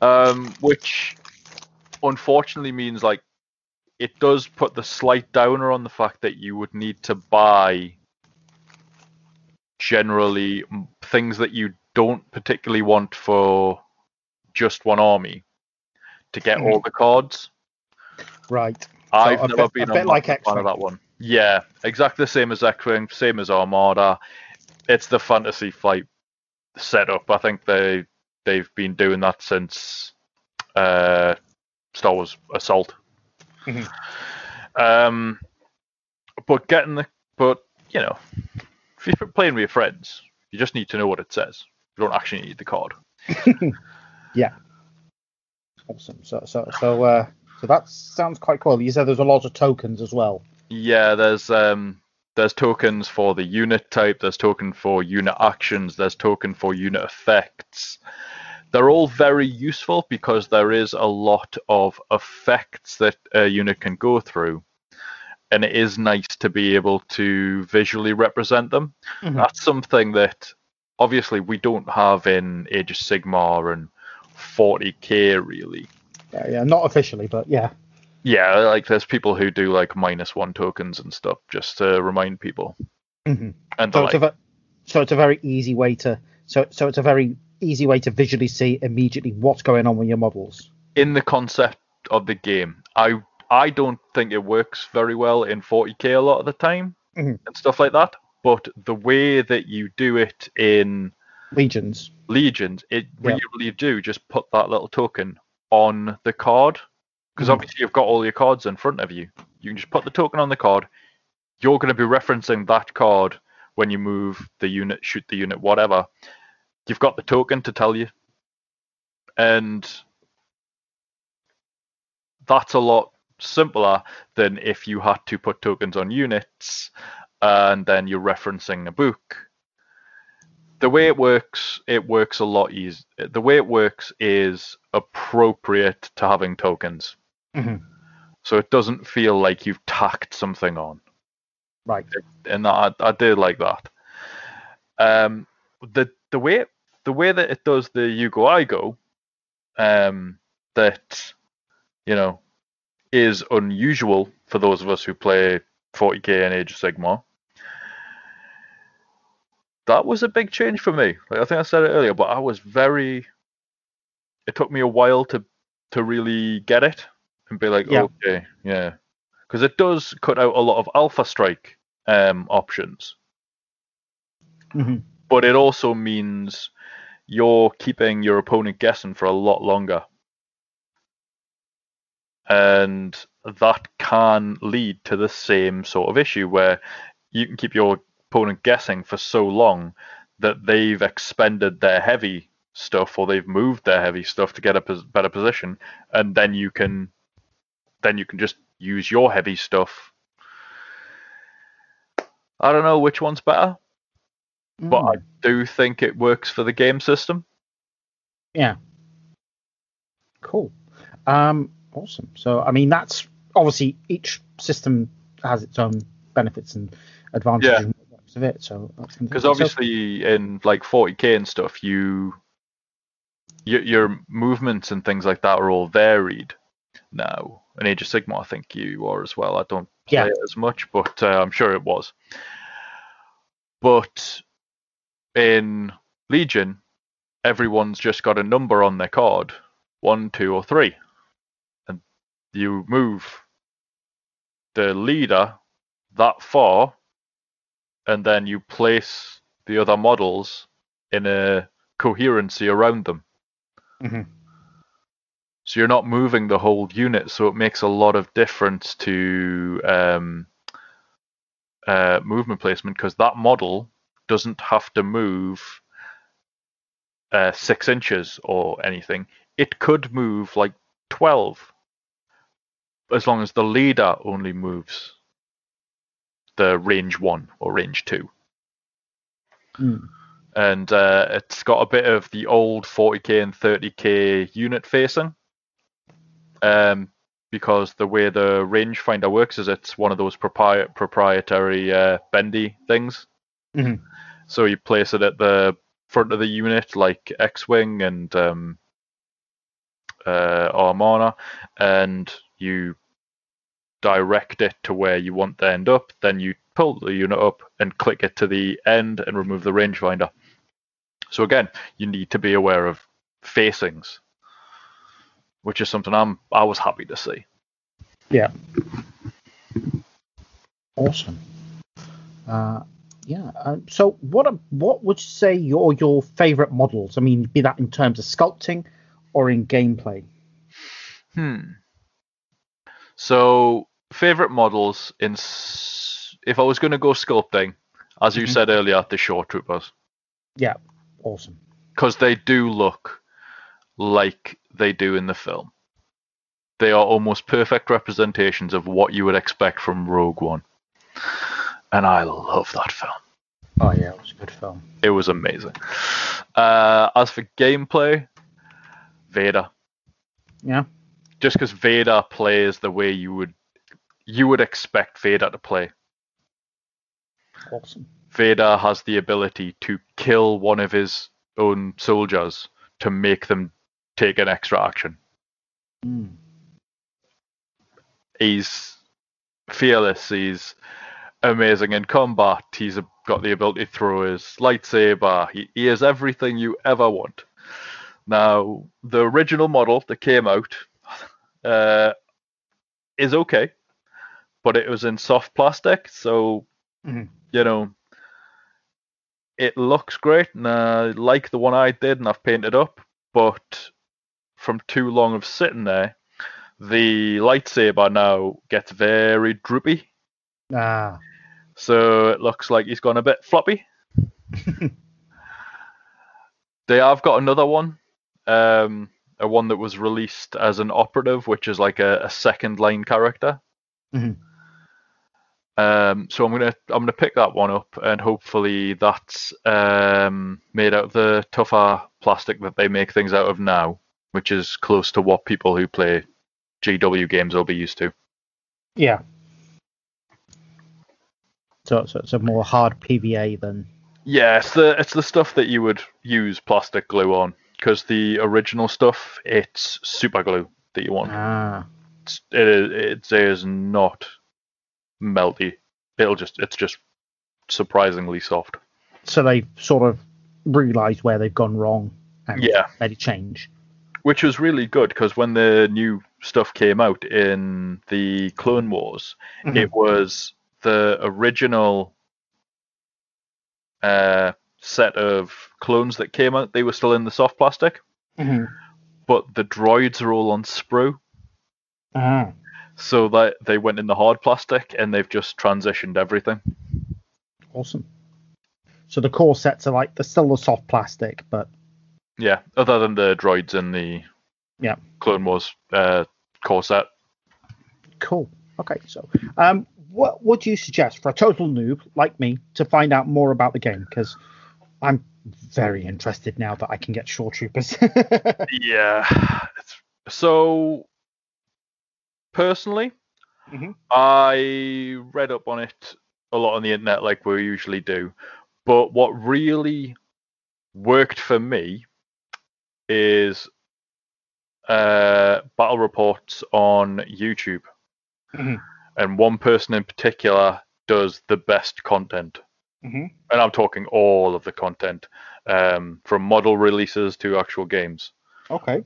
Um, which unfortunately means like it does put the slight downer on the fact that you would need to buy generally things that you don't particularly want for just one army to get all the cards. Right. I've a never bit- been a bit like fan of that one. Yeah, exactly the same as X-Wing, same as Armada. It's the Fantasy Flight setup. I think they they've been doing that since uh, Star Wars Assault. Mhm. Um, but getting the but you know, if you're playing with your friends, you just need to know what it says. You don't actually need the card. Yeah. Awesome. So so so uh so that sounds quite cool. You said there's a lot of tokens as well. Yeah, there's um there's tokens for the unit type, there's token for unit actions, there's token for unit effects. They're all very useful because there is a lot of effects that a unit can go through. And it is nice to be able to visually represent them. Mhm. That's something that obviously we don't have in Age of Sigmar and 40k really. Yeah, yeah, not officially, but yeah. Yeah, like there's people who do like minus one tokens and stuff just to remind people. Mhm. And So it's a like, ve- so it's a very easy way to so so it's a very easy way to visually see immediately what's going on with your models. in the concept of the game, I I don't think it works very well in 40k a lot of the time Mhm. and stuff like that. But the way that you do it in Legions. Legions, it Yeah. really do just put that little token on the card because Mhm. obviously you've got all your cards in front of you. You can just put the token on the card. You're going to be referencing that card when you move the unit, shoot the unit, whatever. You've got the token to tell you, and that's a lot simpler than if you had to put tokens on units and then you're referencing a book the way it works, it works a lot easier. The way it works is appropriate to having tokens. Mhm. So it doesn't feel like you've tacked something on. Right. And I, I did like that. Um, the the way the way that it does the you go I go, um, that you know, is unusual for those of us who play 40k and Age of Sigmar that was a big change for me. Like I think I said it earlier, but I was very. It took me a while to to really get it and be like, Yeah. okay, yeah, because it does cut out a lot of Alpha Strike um, options, Mhm. but it also means you're keeping your opponent guessing for a lot longer, and that can lead to the same sort of issue where you can keep your opponent guessing for so long that they've expended their heavy stuff or they've moved their heavy stuff to get a pos- better position and then you can then you can just use your heavy stuff i don't know which one's better but i Mm. do think it works for the game system Yeah. Cool. Um, awesome. So, I mean, that's obviously each system has its own benefits and advantages Yeah. and of it. So, because fantastic. So- obviously in like 40k and stuff you your, your movements and things like that are all varied now in Age of Sigmar i think you are as well i don't play Yeah. it as much but uh, i'm sure it was but in legion everyone's just got a number on their card one two or three you move the leader that far and then you place the other models in a coherency around them. Mhm. So you're not moving the whole unit, so it makes a lot of difference to um, uh, movement placement because that model doesn't have to move uh, six inches or anything. It could move like 12 as long as the leader only moves the range one or range two. Mm. and uh, it's got a bit of the old 40k and 30k unit facing. Um, because the way the rangefinder works is it's one of those propri- proprietary uh, bendy things. Mhm. So you place it at the front of the unit, like X-wing and um, uh, Armada, and you direct it to where you want to end up. Then you pull the unit up and click it to the end and remove the rangefinder. So again, you need to be aware of facings, which is something I'm I was happy to see. Yeah. Awesome. Uh, yeah. Uh, so, what what would you say your your favorite models? I mean, be that in terms of sculpting or in gameplay. Hmm. So favorite models in if I was going to go sculpting, as you Mhm. said earlier, the shore troopers Yeah. Awesome. because they do look like they do in the film. They are almost perfect representations of what you would expect from Rogue One, and I love that film. Oh yeah, it was a good film. It was amazing. Uh, as for gameplay, Vader. Yeah. Just because Vader plays the way you would you would expect Vader to play. Awesome. Vader has the ability to kill one of his own soldiers to make them take an extra action. Mm. He's fearless. He's amazing in combat. He's got the ability to throw his lightsaber. He, he is everything you ever want. Now, the original model that came out uh, is okay, but it was in soft plastic, so Mhm. you know it looks great, and I like the one I did, and I've painted up. But from too long of sitting there, the lightsaber now gets very droopy, Ah. so it looks like he's gone a bit floppy. they have got another one, um, a one that was released as an operative, which is like a, a second line character. Mhm. Um, so I'm gonna I'm gonna pick that one up, and hopefully that's um, made out of the tougher plastic that they make things out of now, which is close to what people who play GW games will be used to. Yeah. So, so it's a more hard PVA than. Yeah, it's the it's the stuff that you would use plastic glue on, because the original stuff it's super glue that you want. Ah. It's, it is it is not melty. It'll just it's just surprisingly soft. So they've sort of realised where they've gone wrong and Yeah. made it change. which was really good because when the new stuff came out in the Clone Wars, Mhm. it was the original uh, set of clones that came out. They were still in the soft plastic, Mhm. but the droids are all on sprue, Ah. So that they went in the hard plastic, and they've just transitioned everything. Awesome. So the core sets are like they're still the soft plastic, but Yeah, other than the droids and the Yeah. Clone Wars uh, core set. cool. Okay, so um, what would you suggest for a total noob like me to find out more about the game? Because I'm very interested now that I can get Shore Troopers. Yeah. So, personally, Mhm. I read up on it a lot on the internet, like we usually do. But what really worked for me is uh, battle reports on YouTube. Mhm. And one person in particular does the best content. Mhm. And I'm talking all of the content, um, from model releases to actual games. okay.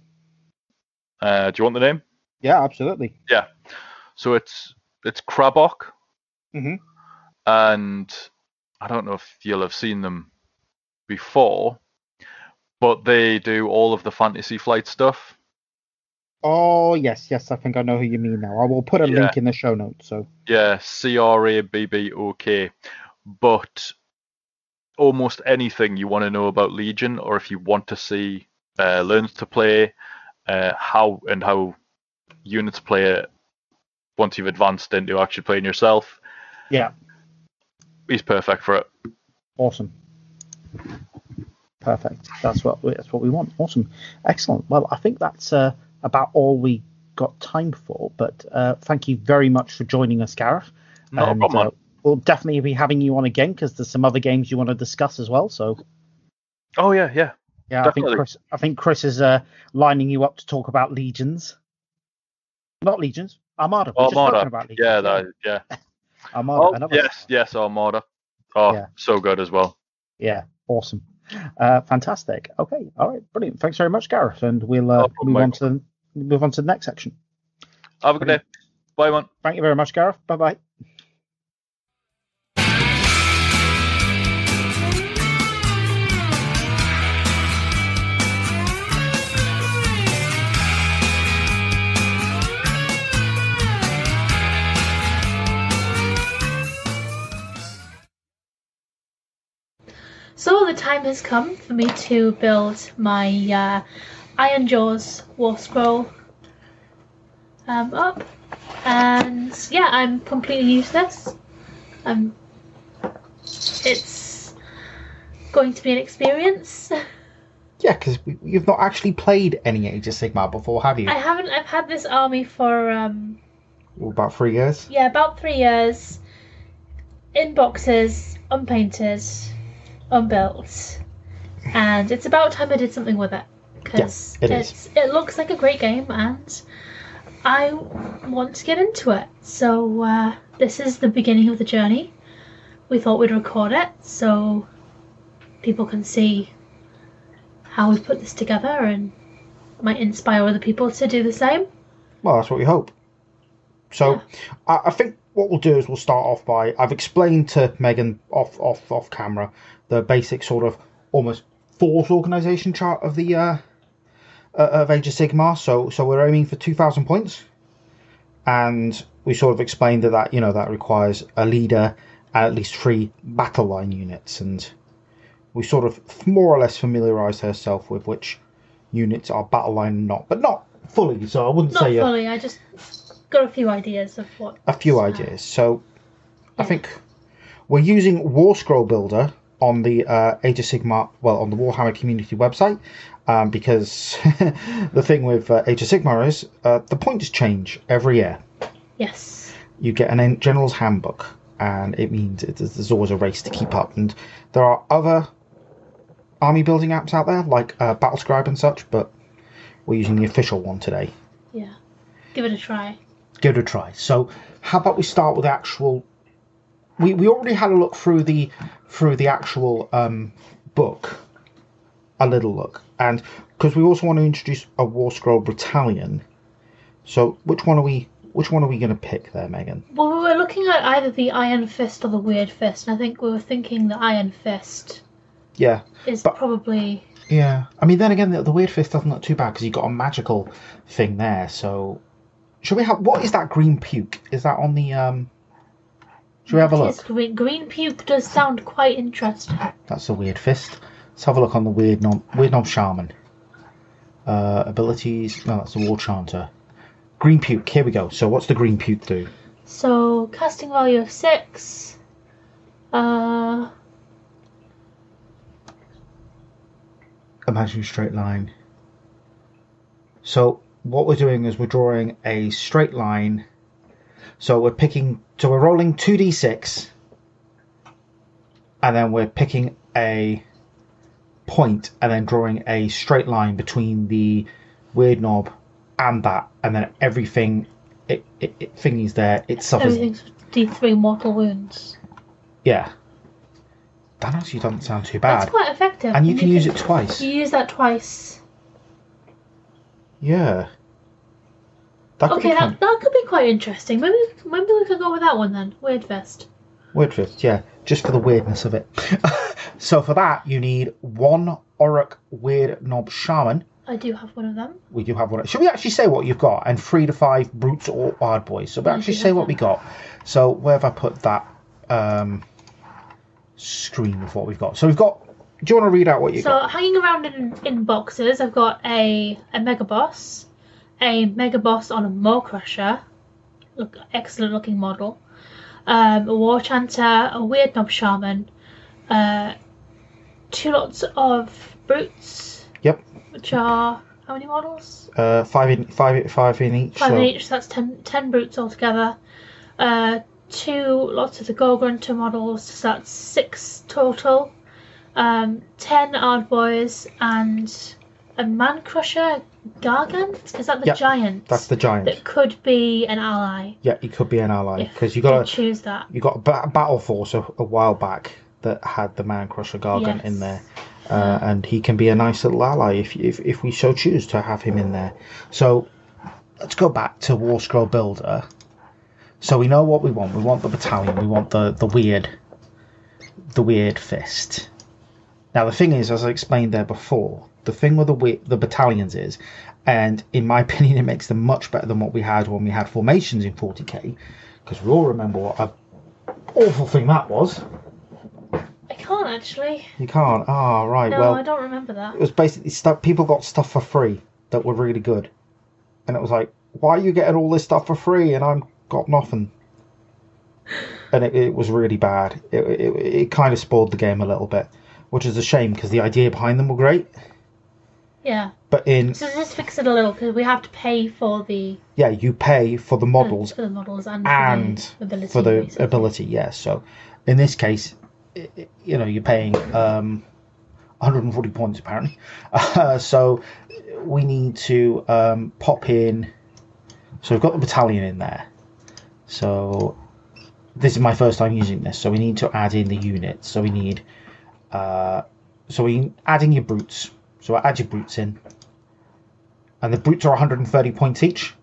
Uh, do you want the name? Yeah, absolutely. Yeah. So it's it's Crabbok, Mhm. and I don't know if you'll have seen them before, but they do all of the Fantasy Flight stuff. Oh yes, yes. I think I know who you mean now. I will put a Yeah. link in the show notes. So Yeah, C R A B B O K. But almost anything you want to know about Legion, or if you want to see uh, learn to play, uh, how and how units play it once you've advanced into actually playing yourself, yeah, he's perfect for it. awesome. Perfect. That's what we, that's what we want. Awesome. Excellent. Well, I think that's uh, about all we got time for. But uh, thank you very much for joining us, Gareth. No And, problem. uh, we'll definitely be having you on again because there's some other games you want to discuss as well. So Oh yeah, yeah. yeah, I think Chris. I think Chris is uh, lining you up to talk about legions. Not legions. Armada. Just Armada. about legions. Yeah, that yeah. Armada. Oh yes, yes, Armada. Oh, Yeah. so good as well. Yeah, awesome. Uh, fantastic. Okay, all right, brilliant. Thanks very much, Gareth, and we'll uh, move on to the, move on to the next section. Have a good day. Bye, man. Thank you very much, Gareth. Bye bye. So the time has come for me to build my uh, Ironjawz War Scroll um, up, and yeah, I'm completely useless. Um, it's going to be an experience. Yeah, because you've not actually played any Age of Sigmar before, have you? I haven't. I've had this army for um, About three years. yeah, about three years. In boxes, unpainted, unbuilt, and it's about time I did something with it because Yeah, it it looks like a great game and I want to get into it. So uh, this is the beginning of the journey. We thought we'd record it so people can see how we've put this together and might inspire other people to do the same. Well, that's what we hope. So, I, I think what we'll do is we'll start off by I've explained to Megan off off off camera the basic sort of almost force organization chart of the uh, uh, of Age of Sigmar. So so we're aiming for two thousand points, and we sort of explained that that you know that requires a leader and at least three battle line units, and we sort of more or less familiarised herself with which units are battle line and not, but not fully. So I wouldn't Not say. uh, fully. I just got a few ideas of what. a few ideas. So I think we're using War Scroll Builder on the uh, Age of Sigmar, well, on the Warhammer community website, um, because the thing with uh, Age of Sigmar is uh, the points change every year. Yes. You get an General's Handbook, and it means it, there's always a race to keep up. And there are other army building apps out there, like uh, Battlescribe and such, but we're using the official one today. Yeah. Give it a try. give it a try. So, how about we start with actual? We we already had a look through the through the actual um, book, a little look, and because we also want to introduce a War Scroll Battalion. So, which one are we? Which one are we going to pick there, Megan? Well, we were looking at either the Iron Fist or the Weird Fist, and I think we were thinking the Iron Fist Yeah, is But- probably. yeah. I mean, then again, the, the Weird Fist doesn't look too bad because you've got a magical thing there. So, should we have? What is that green puke? Is that on the? um Should we have a look? Green, green puke does sound quite interesting. That's a weird fist. Let's have a look on the Weirdnob, weird knob shaman. Uh, abilities. No, that's the Warchanter. Green puke. Here we go. So what's the green puke do? So, casting value of 6. Uh, Imagine straight line. So what we're doing is we're drawing a straight line. So we're picking. So we're rolling two d six, and then we're picking a point, and then drawing a straight line between the Weirdnob and that, and then everything. It, it, it thingy's there. It suffers. everything's D3 mortal wounds. Yeah. That actually doesn't sound too bad. That's quite effective. And you can use it twice. You use that twice. Yeah. That could Okay, be that, that could be quite interesting. Maybe maybe we could go with that one then. Weird Fist. Weird Fist, yeah, just for the weirdness of it. so for that, you need one Orruk Weirdnob Shaman. I do have one of them. We do have one. Should we actually say what you've got? And three to five Brutes or Hard Boys. So we I actually say what we got. So where have I put that um, screen of what we've got? So we've got. Do you want to read out what you So got? So hanging around in, in boxes, I've got a a mega boss, a mega boss on a Maw-krusha, look excellent looking model, um, a Warchanter, a Weirdnob shaman, uh, two lots of brutes, Yep. which are how many models? Uh, five in five five in each. Five so in each. So that's ten ten brutes altogether. Uh, two lots of the Gore-grunta models. So that's six total. Um, ten Ardboys and a Mancrusher Gargant. Is that the Yep, giant? that's the giant. that could be an ally. Yeah, he could be an ally If because you you got a, choose that. you got a ba- battle force a, a while back that had the Mancrusher Gargant in Yes. there, uh, and he can be a nice little ally if, if if we so choose to have him in there. So let's go back to War Scroll Builder. So we know what we want. We want the battalion. We want the the weird, the weird fist. Now the thing is, as I explained there before, the thing with the wi- the battalions is, and in my opinion, it makes them much better than what we had when we had formations in 40k, because we all remember what a awful thing that was. I can't actually. You can't. Ah, right. No, well, I don't remember that. it was basically stuff. People got stuff for free that were really good, and it was like, why are you getting all this stuff for free and I'm got nothing? And it, it was really bad. It, it, it kind of spoiled the game a little bit, which is a shame because the idea behind them were great. Yeah. But in So this fix it a little because we have to pay for the yeah, you pay for the models for the models and, and for the ability. for the basically. ability. Yes. So in this case, you know, you're paying um, 140 points apparently. Uh, so we need to um, pop in. So we've got the battalion in there. So this is my first time using this. So we need to add in the units. So we need. Uh, so we adding your brutes. So I add your brutes in. And the brutes are 130 points each.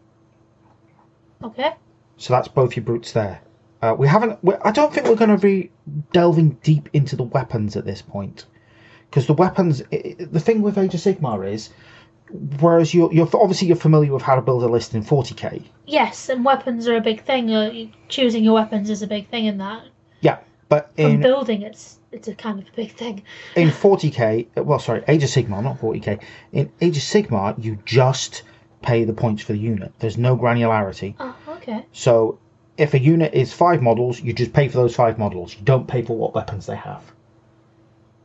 Okay. So that's both your brutes there. Uh, we haven't. We, I don't think we're going to be delving deep into the weapons at this point, because the weapons. i i- the thing with Age of Sigmar is, whereas you're, you're obviously you're familiar with how to build a list in 40k. Yes, and weapons are a big thing. Uh, choosing your weapons is a big thing in that. Yeah, but From in building, it's it's a kind of a big thing. in 40k, uh, well, sorry, Age of Sigmar, not 40k. In Age of Sigmar, you just pay the points for the unit. There's no granularity. Oh, okay. So if a unit is five models, you just pay for those five models. You don't pay for what weapons they have.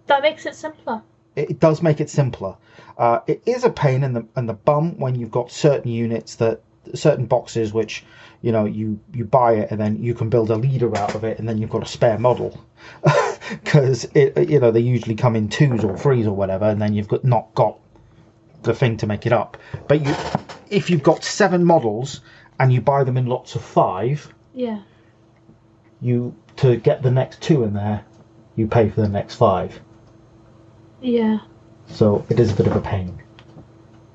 That makes it simpler. it it does make it simpler. Uh, it is a pain in the in the bum when you've got certain units that certain boxes which you know you you buy it and then you can build a leader out of it and then you've got a spare model because it you know they usually come in twos or threes or whatever and then you've got not got the thing to make it up. But you if you've got seven models and you buy them in lots of five, Yeah. you to get the next two in there, you pay for the next five. Yeah. So it is a bit of a pain.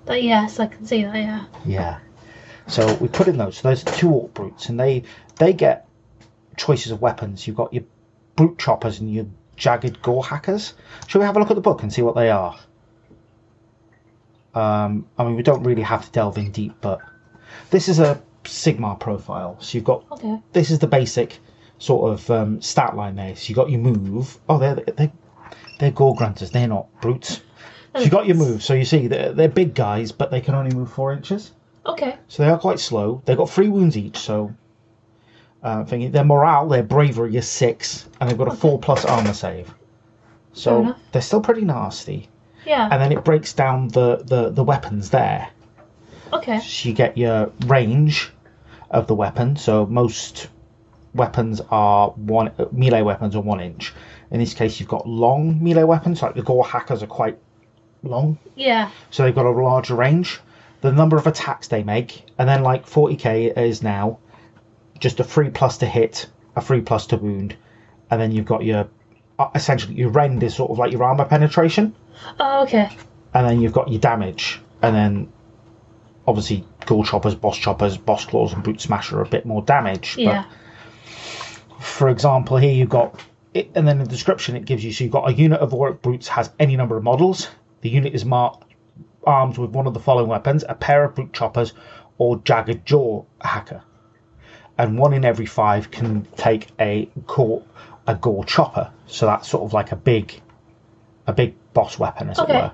but yes, I can see that. Yeah. Yeah. So we put in those. So there's two orc brutes, and they they get choices of weapons. You've got your brute choppers and your jagged gore hackers. Shall we have a look at the book and see what they are? Um, I mean, we don't really have to delve in deep, but this is a Sigmar profile. So you've got Okay. this is the basic sort of um, stat line there. So you got your move. Oh, they're they they're Gore-gruntas. They're not brutes. So you got your move. So you see they're, they're big guys, but they can only move four inches. Okay. So they are quite slow. They've got three wounds each, so uh, thinking their morale, their bravery is six, and they've got a four plus armor save. So they're still pretty nasty. Yeah. And then it breaks down the, the, the weapons there. Okay. So you get your range of the weapon. So most weapons are one melee weapons are one inch. In this case, you've got long melee weapons, like the gore hackers are quite long Yeah. so they've got a larger range. The number of attacks they make, and then like 40k is now just a free plus to hit, a free plus to wound, and then you've got your uh, essentially your rend is sort of like your armor penetration, Oh, okay. and then you've got your damage, and then obviously ghoul choppers, boss choppers, boss claws, and boot smasher are a bit more damage. Yeah. For example, here you've got, it, and then the description it gives you. So you've got a unit of orc brutes has any number of models. The unit is marked armed with one of the following weapons: a pair of brute choppers or jagged jaw hacker. And one in every five can take a core, a gore chopper. So that's sort of like a big, a big boss weapon, as Okay. it were.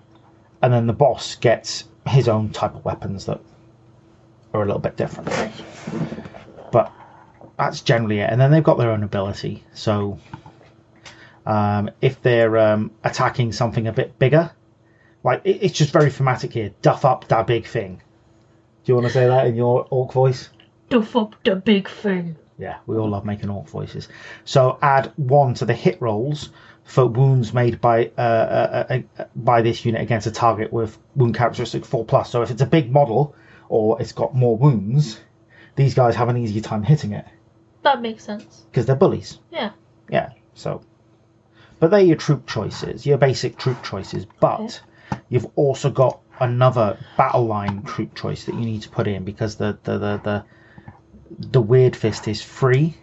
And then the boss gets his own type of weapons that are a little bit different but that's generally it. And then they've got their own ability. So Um, if they're um, attacking something a bit bigger, like it, it's just very thematic here. Duff up that big thing. Do you want to say that in your orc voice? Duff up the big thing. Yeah, we all love making orc voices. So add one to the hit rolls for wounds made by uh, uh, uh, uh, by this unit against a target with wound characteristic four plus. So if it's a big model or it's got more wounds, these guys have an easier time hitting it That makes sense. because they're bullies. Yeah. Yeah. So, but they're your troop choices, your basic troop choices. But you've also got another battle line troop choice that you need to put in because the the the the, the weird fist is free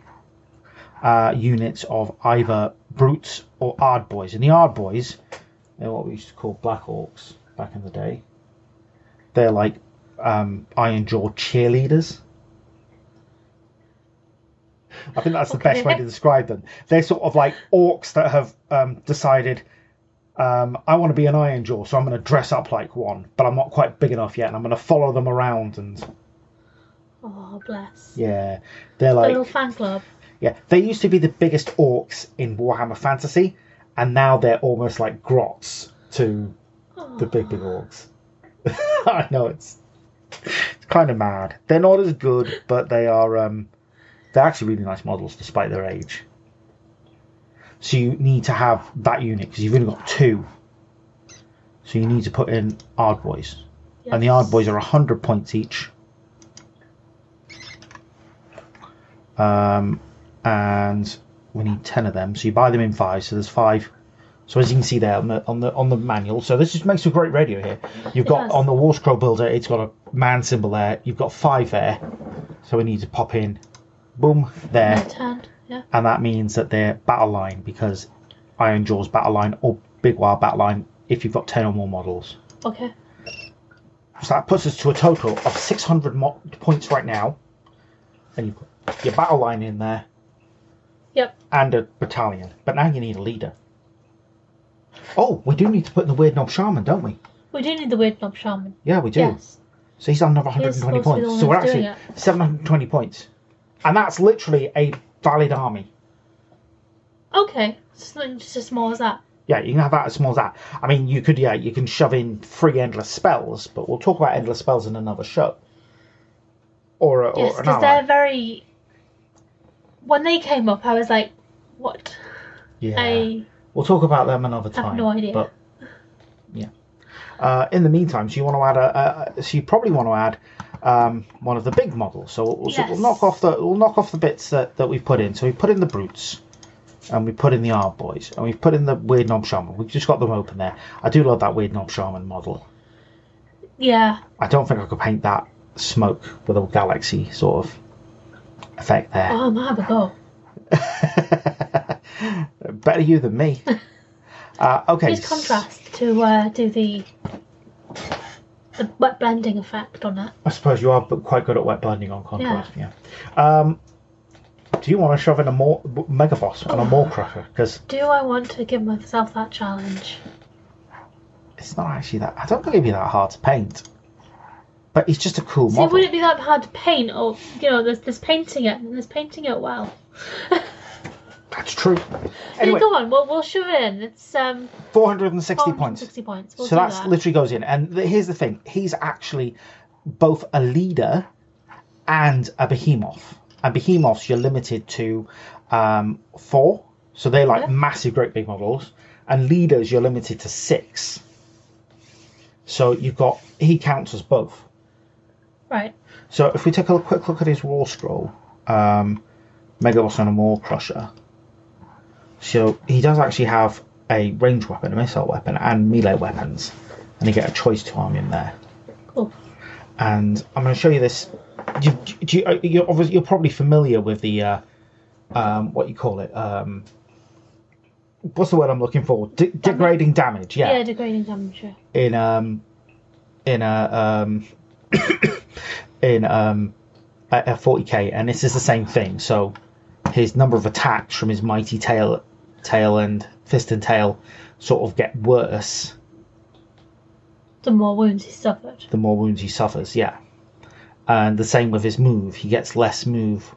uh, units of either brutes or ard boys, and the ard boys, they're what we used to call black orcs back in the day. They're like um, iron jaw cheerleaders. I think that's the best way to describe them. They're sort of like orcs that have um, decided, um, I want to be an iron jaw, so I'm going to dress up like one, but I'm not quite big enough yet, and I'm going to follow them around. And Oh, bless. yeah, they're like, little fan club. yeah, they used to be the biggest orcs in Warhammer Fantasy, and now they're almost like grots to Oh, the big big orcs. I know it's it's kind of mad. They're not as good, but they are um they're actually really nice models despite their age. So you need to have that unit because you've only got two. So you need to put in Ard Boys, and the Ard yes. Boys are hundred points each. Um, and we need ten of them. So you buy them in five. So there's five. So as you can see there on the on the on the manual, so this just makes a great radio here. You've It got does. on the War Scroll Builder, it's got a man symbol there. You've got five there, so we need to pop in, boom there. Yeah. and that means that they're battle line because Ironjawz battle line or Big Wild battle line if you've got ten or more models. Okay. So that puts us to a total of 600 mo- points right now. And you've got your battle line in there Yep. and a battalion. But now you need a leader. Oh, we do need to put in the Weirdnob Shaman, don't we? We do need the Weirdnob shaman. Yeah, we do. Yes. So he's on another 120 supposed to be the points. So we're actually 720 points. And that's literally a valid army. Okay. Just, just as small as that. Yeah, you can have that as small as that. I mean, you could, yeah, you can shove in three endless spells, but we'll talk about endless spells in another show. Or, a- Yes, or because they're very. When they came up, I was like, "What?" Yeah. I We'll talk about them another time. have time. no idea. But yeah. Uh, in the meantime, so you want to add a, a so you probably want to add um, one of the big models. So, we'll, so we'll knock off the we'll knock off the bits that, that we've put in. So we put in the brutes, and we put in the Ard boys, and we've put in the Weirdnob shaman. We've just got them open there. I do love that Weirdnob shaman model. yeah. I don't think I could paint that smoke with a galaxy sort of effect there. Oh, I'm have a go. Better you than me. Uh, okay. Use contrast to uh, do the the wet blending effect on it. I suppose you are quite good at wet blending on contrast. Yeah. Um, do you want to shove in a more mega boss and a Maw-krusha? Because Do I want to give myself that challenge? it's not actually that. I don't think it'd be that hard to paint. But it's just a cool See, model. would it be that hard to paint, or you know, there's there's painting it and there's painting it well. That's true. Anyway. Go on, we'll we'll shove it in. It's um 460 points. 460 points. We'll so that's that. literally goes in. And th- here's the thing: he's actually both a leader and a behemoth. And behemoths, you're limited to um, four, so they're like Yeah. massive, great big models. And leaders, you're limited to six. So you've got he counts as both. right. So if we take a quick look at his war scroll, um, Mega Boss and a Maw-krusha. So he does actually have a range weapon, a missile weapon, and melee weapons, and you get a choice to arm in there. Cool. And I'm going to show you this. Do, do you, uh, you're, obviously, you're probably familiar with the uh, um, what you call it. Um, what's the word I'm looking for? De- degrading damage. Yeah, degrading damage. yeah. in um in a um in um a, a 40k and this is the same thing so his number of attacks from his mighty tail tail and fist and tail sort of get worse The more wounds he suffered. the more wounds he suffers yeah and the same with his move he gets less move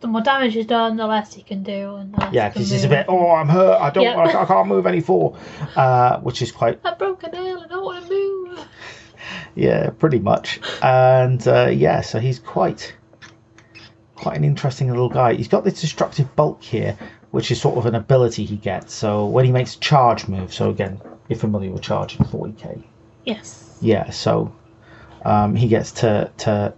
the more damage is done, the less he can do, and less Yeah, because he's a bit. Oh, I'm hurt. I don't. Yeah. I, I can't move any for. Uh, which is quite. I broke a nail. I don't want to move. Yeah, pretty much. And uh, yeah, so he's quite. Quite an interesting little guy. He's got this destructive bulk here, which is sort of an ability he gets. So when he makes a charge move, so again, you're familiar with charging 40k. Yes. Yeah, so um, he gets to to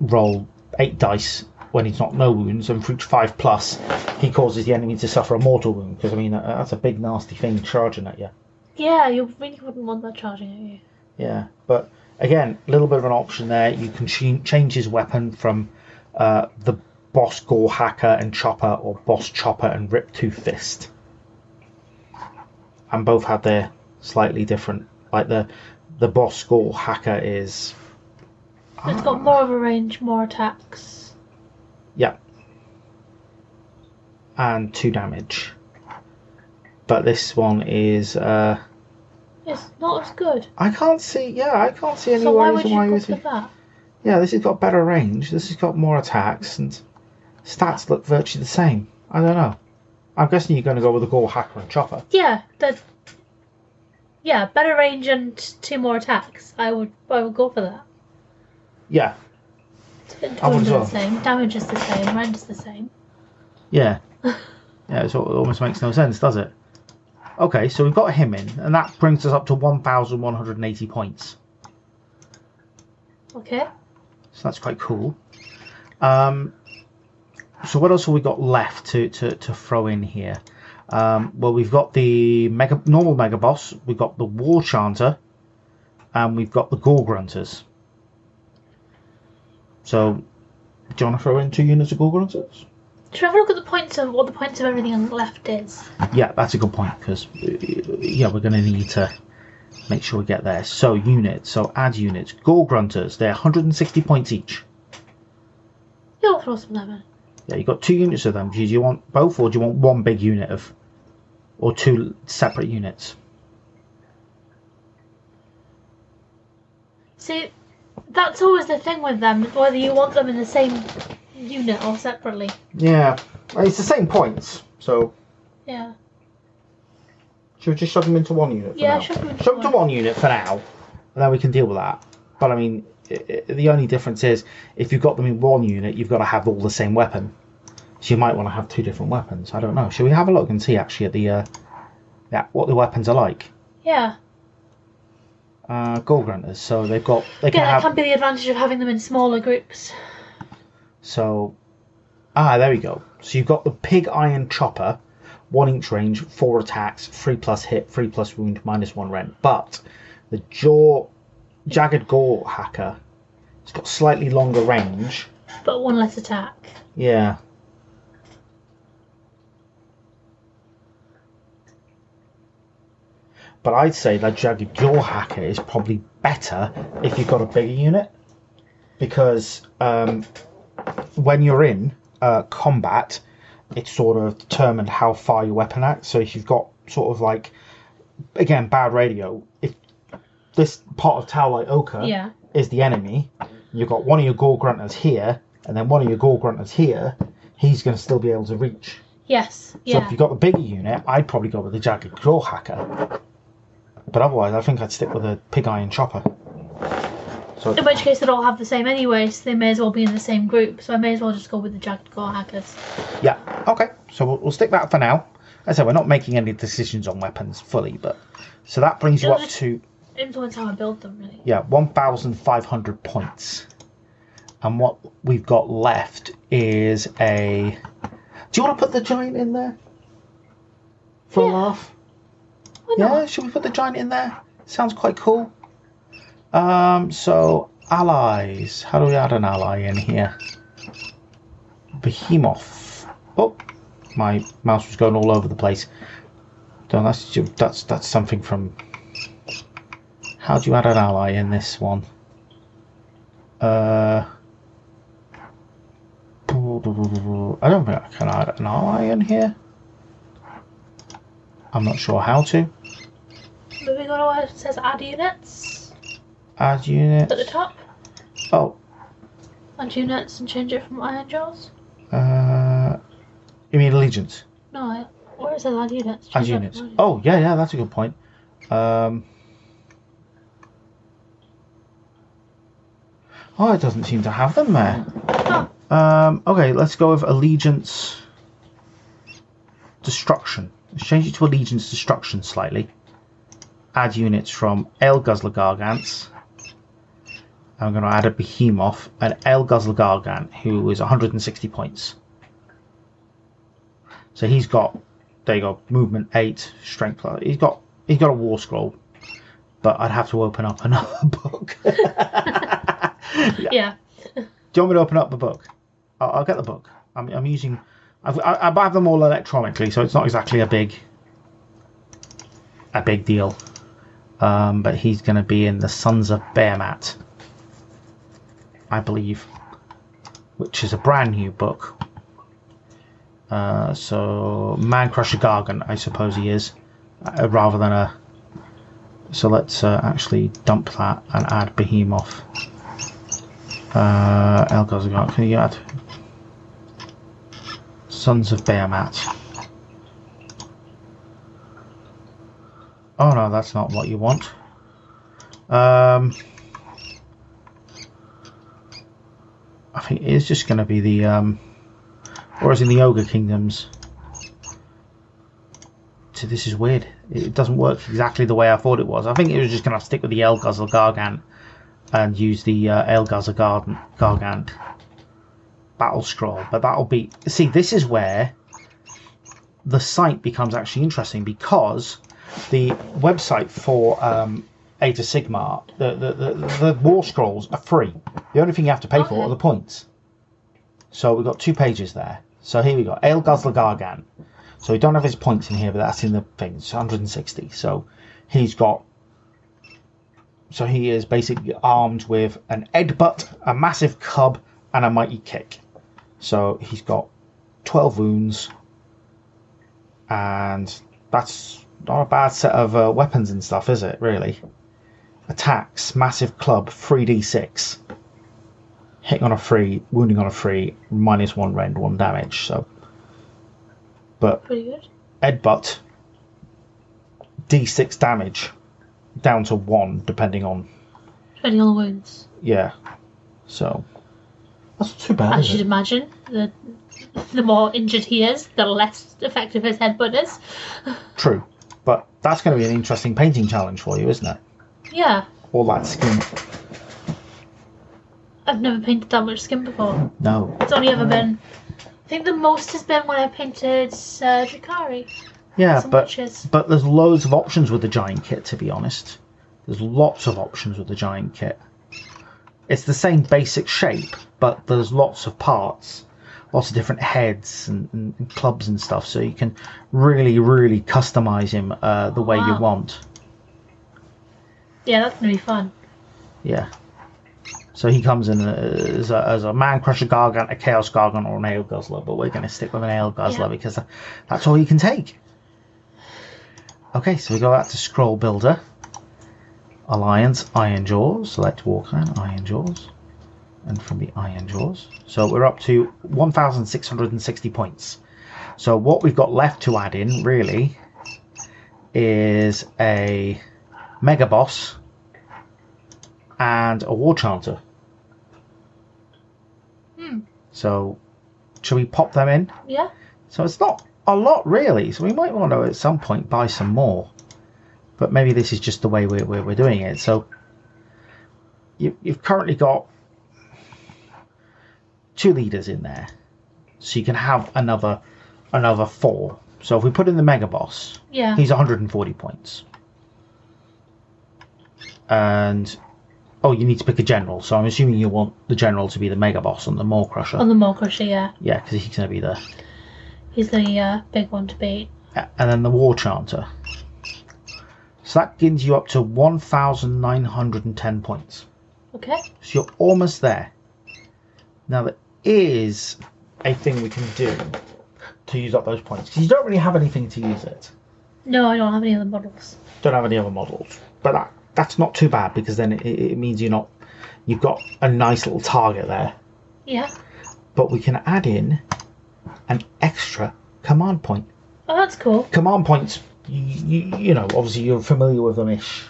roll eight dice when he's not no wounds, and for each five plus, he causes the enemy to suffer a mortal wound. Because I mean, uh, that's a big nasty thing charging at you. Yeah, you really wouldn't want that charging at you. Yeah, but again, a little bit of an option there. You can ch- change his weapon from uh, the boss Gore Hacker and Chopper, or boss Chopper and Rip-tooth Fist. And both have their slightly different. Like the the boss Gore Hacker is It's got more of a range, more attacks. Yeah. And two damage. But this one is uh It's not as good. I can't see yeah, I can't see any so why would reason you why you for that? Yeah, this has got better range, this has got more attacks and stats look virtually the same. I don't know. I'm guessing you're gonna go with the Gore Hacker and Chopper. Yeah, that. Yeah, better range and two more attacks. I would, I would go for that. Yeah, I would as well. the same. Damage is the same. Range is the same. yeah. yeah, it almost makes no sense, does it? Okay, so we've got him in, and that brings us up to 1,180 points. Okay. So that's quite cool. Um, so what else have we got left to, to, to throw in here? Um, well, we've got the mega normal mega boss, we've got the Warchanter, and we've got the Gore-gruntas. So, do you want to throw in two units of Gore-gruntas? Should we have a look at the points of what the points of everything left is? Yeah, that's a good point because yeah, we're going to need to make sure we get there. So units, so add units, Gore-gruntas, they're 160 points each. You'll throw some lemon. Yeah, you've got two units of them. Do you want both, or do you want one big unit of, or two separate units? See, that's always the thing with them, whether you want them in the same unit or separately. Yeah, it's the same points. So Yeah. Should we just shove them into one unit? For Yeah, now? shove them into shove them to one. unit for now, and then we can deal with that. But I mean, i i the only difference is if you've got them in one unit, you've got to have all the same weapon. So you might want to have two different weapons. I don't know. Should we have a look and see actually at the uh, yeah what the weapons are like? Yeah. Uh, Gore-gruntas. So they've got they can Again, that have can be the advantage of having them in smaller groups. So, ah, there we go. So you've got the Pig Iron Chopper, one inch range, four attacks, three plus hit, three plus wound, minus one rent. But the Jaw Jagged Gore Hacker, it's got slightly longer range. But one less attack. Yeah. But I'd say that Jagged Jaw Hacker is probably better if you've got a bigger unit. Because um, when you're in uh, combat, it's sort of determined how far your weapon acts. So if you've got sort of like, again, bad radio, if this part of Tau Light Ochre Yeah. is the enemy, you've got one of your Gore-gruntas here, and then one of your Gore-gruntas here, he's going to still be able to reach. Yes. So Yeah. if you've got the bigger unit, I'd probably go with the Jagged Jaw Hacker. But otherwise, I think I'd stick with a Pig Iron Chopper. So In which case, they'd all have the same anyway, so they may as well be in the same group. So I may as well just go with the Jagged Gore Hackers. Yeah. Okay. So we'll, we'll stick that for now. As I said, we're not making any decisions on weapons fully, but so that brings you It'll up just- to Influence how I build them, really. yeah, one thousand five hundred points. And what we've got left is a. Do you want to put the giant in there? For a Yeah. laugh? Why Yeah, should we put the giant in there? Sounds quite cool. Um, so allies. How do we add an ally in here? Behemoth. Oh, my mouse was going all over the place. No, that's that's that's something from. How do you add an ally in this one? Uh. I don't think I can add an ally in here. I'm not sure how to. To where it says add units Add units. at the top. Oh, Add units and change it from Ironjawz. uh, You mean allegiance? No, where is it add units? As Choose units. Oh, yeah, yeah, that's a good point. Um, oh, it doesn't seem to have them there. Oh, Um, okay, let's go with allegiance destruction. Let's change it to allegiance destruction slightly. Add units from Aleguzzler Gargants. I'm going to add a Behemoth, an Aleguzzler Gargant, who is 160 points. So he's got, there you go, movement eight, strength. plus- He's got, he's got a war scroll, but I'd have to open up another book. Yeah. Do you want me to open up the book? I'll, I'll get the book. I'm, I'm using, I've, I, I have them all electronically, so it's not exactly a big, a big deal. Um, but he's going to be in the Sons of Behemat, I believe, which is a brand new book. Uh, so Mancrusher Gargant, I suppose he is, uh, rather than a. So let's uh, actually dump that and add Behemoth. Uh, Elgar's. Can you add? Sons of Behemat. Oh no, that's not what you want. Um, think it is just going to be the. Um, whereas in the Ogre Kingdoms. So this is weird. It doesn't work exactly the way I thought it was. I think it was just going to stick with the Aleguzzler Gargant and use the uh, Aleguzzler Gargant, Gargant battle scroll. But that'll be see. This is where the site becomes actually interesting because the website for um, Age of Sigmar, the, the, the, the war scrolls are free. The only thing you have to pay for are the points. So we've got two pages there. So here we go. Aleguzzler Gargant. So we don't have his points in here, but that's in the thing. It's 160. So he's got so he is basically armed with an Edbutt, a massive cub, and a mighty kick. So he's got 12 wounds, and that's not a bad set of uh, weapons and stuff, is it, really? Attacks, massive club, 3d6. Hitting on a 3, wounding on a 3, minus 1 rend, 1 damage. So, But Pretty good. Edbutt, d6 damage, down to 1, depending on Depending on the wounds. Yeah. So that's not too bad. I is should it? imagine the the more injured he is, the less effective his headbutt is. True. But that's going to be an interesting painting challenge for you, isn't it? Yeah, All that skin. I've never painted that much skin before. No. It's only ever been. I think the most has been when I painted uh, Drukhari. Yeah, Some but witches. but there's loads of options with the giant kit. To be honest, there's lots of options with the giant kit. It's the same basic shape, but there's lots of parts, lots of different heads and, and, and clubs and stuff. So you can really, really customize him uh, the way you want. Yeah, that's gonna be fun. Yeah. So he comes in uh, as a, as a Mancrusher gargant, a chaos gargant, or an Aleguzzler. But we're going to stick with an Aleguzzler Yeah. because that's all he can take. Okay, so we go out to scroll builder, alliance, Ironjawz. Select Warclan, Ironjawz, and from the Ironjawz. So we're up to 1,660 points. So what we've got left to add in really is a mega boss and a Warchanter. Hmm. So, shall we pop them in? Yeah. So it's not a lot really. So we might want to at some point buy some more. But maybe this is just the way we're, we're, we're doing it. So you, you've currently got two leaders in there. So you can have another another four. So if we put in the mega boss, Yeah. He's 140 points. And oh, you need to pick a general. So I'm assuming you want the general to be the mega boss and the Maw-krusha. On the Maw-krusha, yeah. yeah, because he's going to be the He's the uh, big one to beat. and then the Warchanter. So that gives you up to 1,910 points. Okay. So you're almost there. Now there is a thing we can do to use up those points because you don't really have anything to use it. No, I don't have any other models. don't have any other models. But that, that's not too bad because then it, it means you're not you've got a nice little target there. Yeah. But we can add in an extra command point. Oh, that's cool. Command points, you, you, you know, obviously you're familiar with them ish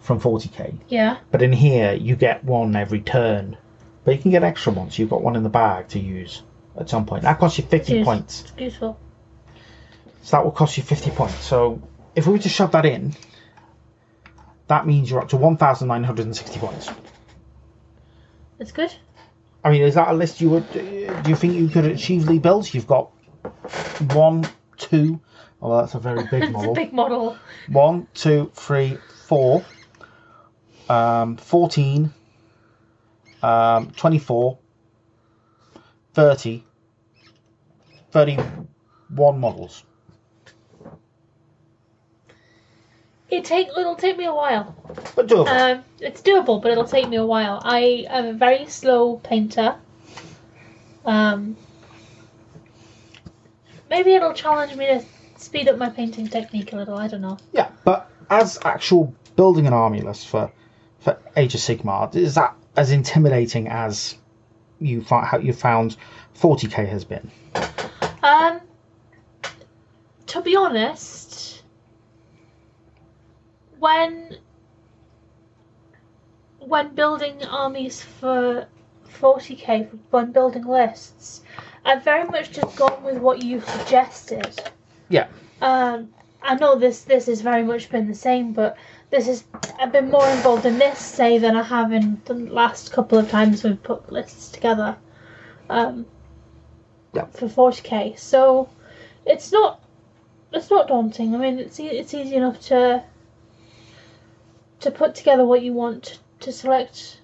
from 40k. Yeah. But in here, you get one every turn. But you can get extra ones. You've got one in the bag to use at some point. That costs you 50 Cheers. points. Beautiful. So that will cost you 50 points. So if we were to shove that in, that means you're up to 1,960 points. It's good. I mean, is that a list you would? Do you think you could achievely build? You've got one, two. Oh, that's a very big model. big model. One, two, three, four, um, 14, um, 24, 30, 31 models. It take it'll take me a while. But doable. Um, it's doable, but it'll take me a while. I am a very slow painter. Um, maybe it'll challenge me to speed up my painting technique a little. I don't know. Yeah, but as actual building an army list for for Age of Sigmar, is that as intimidating as you find how you found 40k has been? Um, to be honest, when when building armies for 40k, when building lists, I've very much just gone with what you suggested. Yeah. Um, I know this this has very much been the same, but this is I've been more involved in this say than I have in the last couple of times we've put lists together. Um, Yeah. For 40k, so it's not it's not daunting. I mean, it's it's easy enough to to put together what you want to select.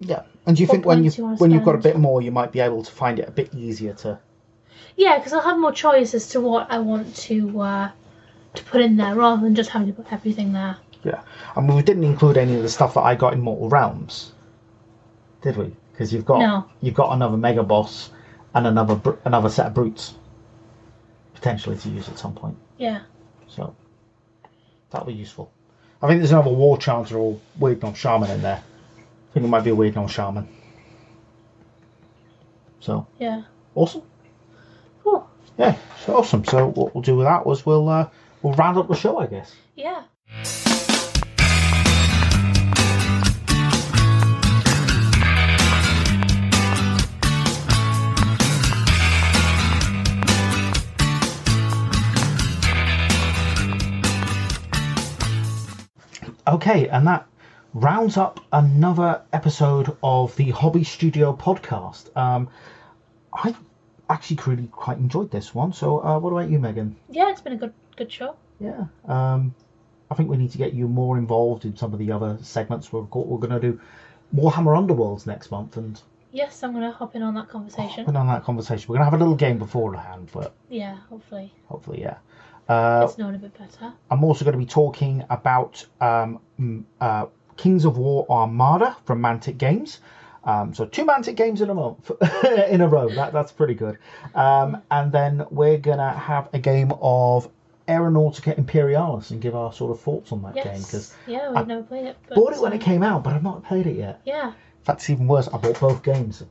Yeah. And do you think when you you when you've got a bit more, you might be able to find it a bit easier to? Yeah, because I'll have more choice as to what I want to uh, to put in there, rather than just having to put everything there. Yeah. I mean, we didn't include any of the stuff that I got in Mortal Realms, did we? Because you've got No. you've got another mega boss and another br- another set of brutes potentially to use at some point. Yeah. So that'll be useful. I think there's another Warchanter or Weirdnob shaman in there. I think it might be a Weirdnob shaman. So Yeah. awesome. Cool. Yeah, so awesome. So what we'll do with that was we'll uh, we'll round up the show, I guess. Yeah. Okay, and that rounds up another episode of the Hobby Studio podcast. Um, I actually really quite enjoyed this one. So, uh, what about you, Megan? Yeah, it's been a good good show. Yeah, um, I think we need to get you more involved in some of the other segments. We're we're going to do Warhammer Underworlds next month, and Yes, I'm gonna hop in on that conversation. put on that conversation. We're going to have a little game beforehand, but Yeah, hopefully hopefully, yeah. Uh, it's known a bit better. I'm also going to be talking about um, uh, Kings of War Armada from Mantic Games. Um, so two Mantic games in a month, in a row. That that's pretty good. Um, and then we're gonna have a game of Aeronautica Imperialis and give our sort of thoughts on that game because yeah, we've I never played it. Bought it when it came out, but I've not played it yet. Yeah. In fact, it's even worse. I bought both games.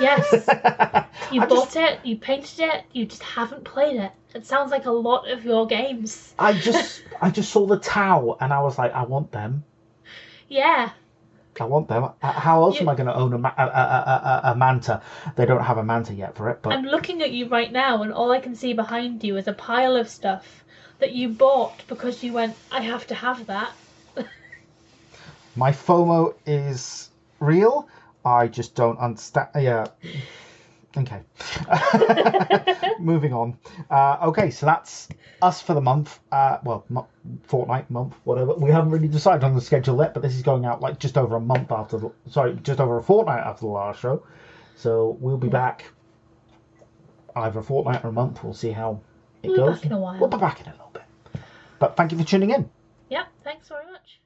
Yes. You I bought just- it, you painted it, you just haven't played it. It sounds like a lot of your games. I just I just saw the Tau and I was like, I want them. Yeah. I want them. Uh, How else You- am I going to own a, ma- a, a, a, a, a manta? They don't have a manta yet for it, but I'm looking at you right now, and all I can see behind you is a pile of stuff that you bought because you went, I have to have that. my FOMO is real. I just don't understand. Yeah. Okay. Moving on. Uh, okay, so that's us for the month. Uh, well, mo- fortnight, month, whatever. We haven't really decided on the schedule yet, but this is going out like just over a month after the. Sorry, just over a fortnight after the last show. So we'll be back either a fortnight or a month. We'll see how it We'll be goes. back in a while. We'll be back in a little bit. But thank you for tuning in. Yeah, thanks very much.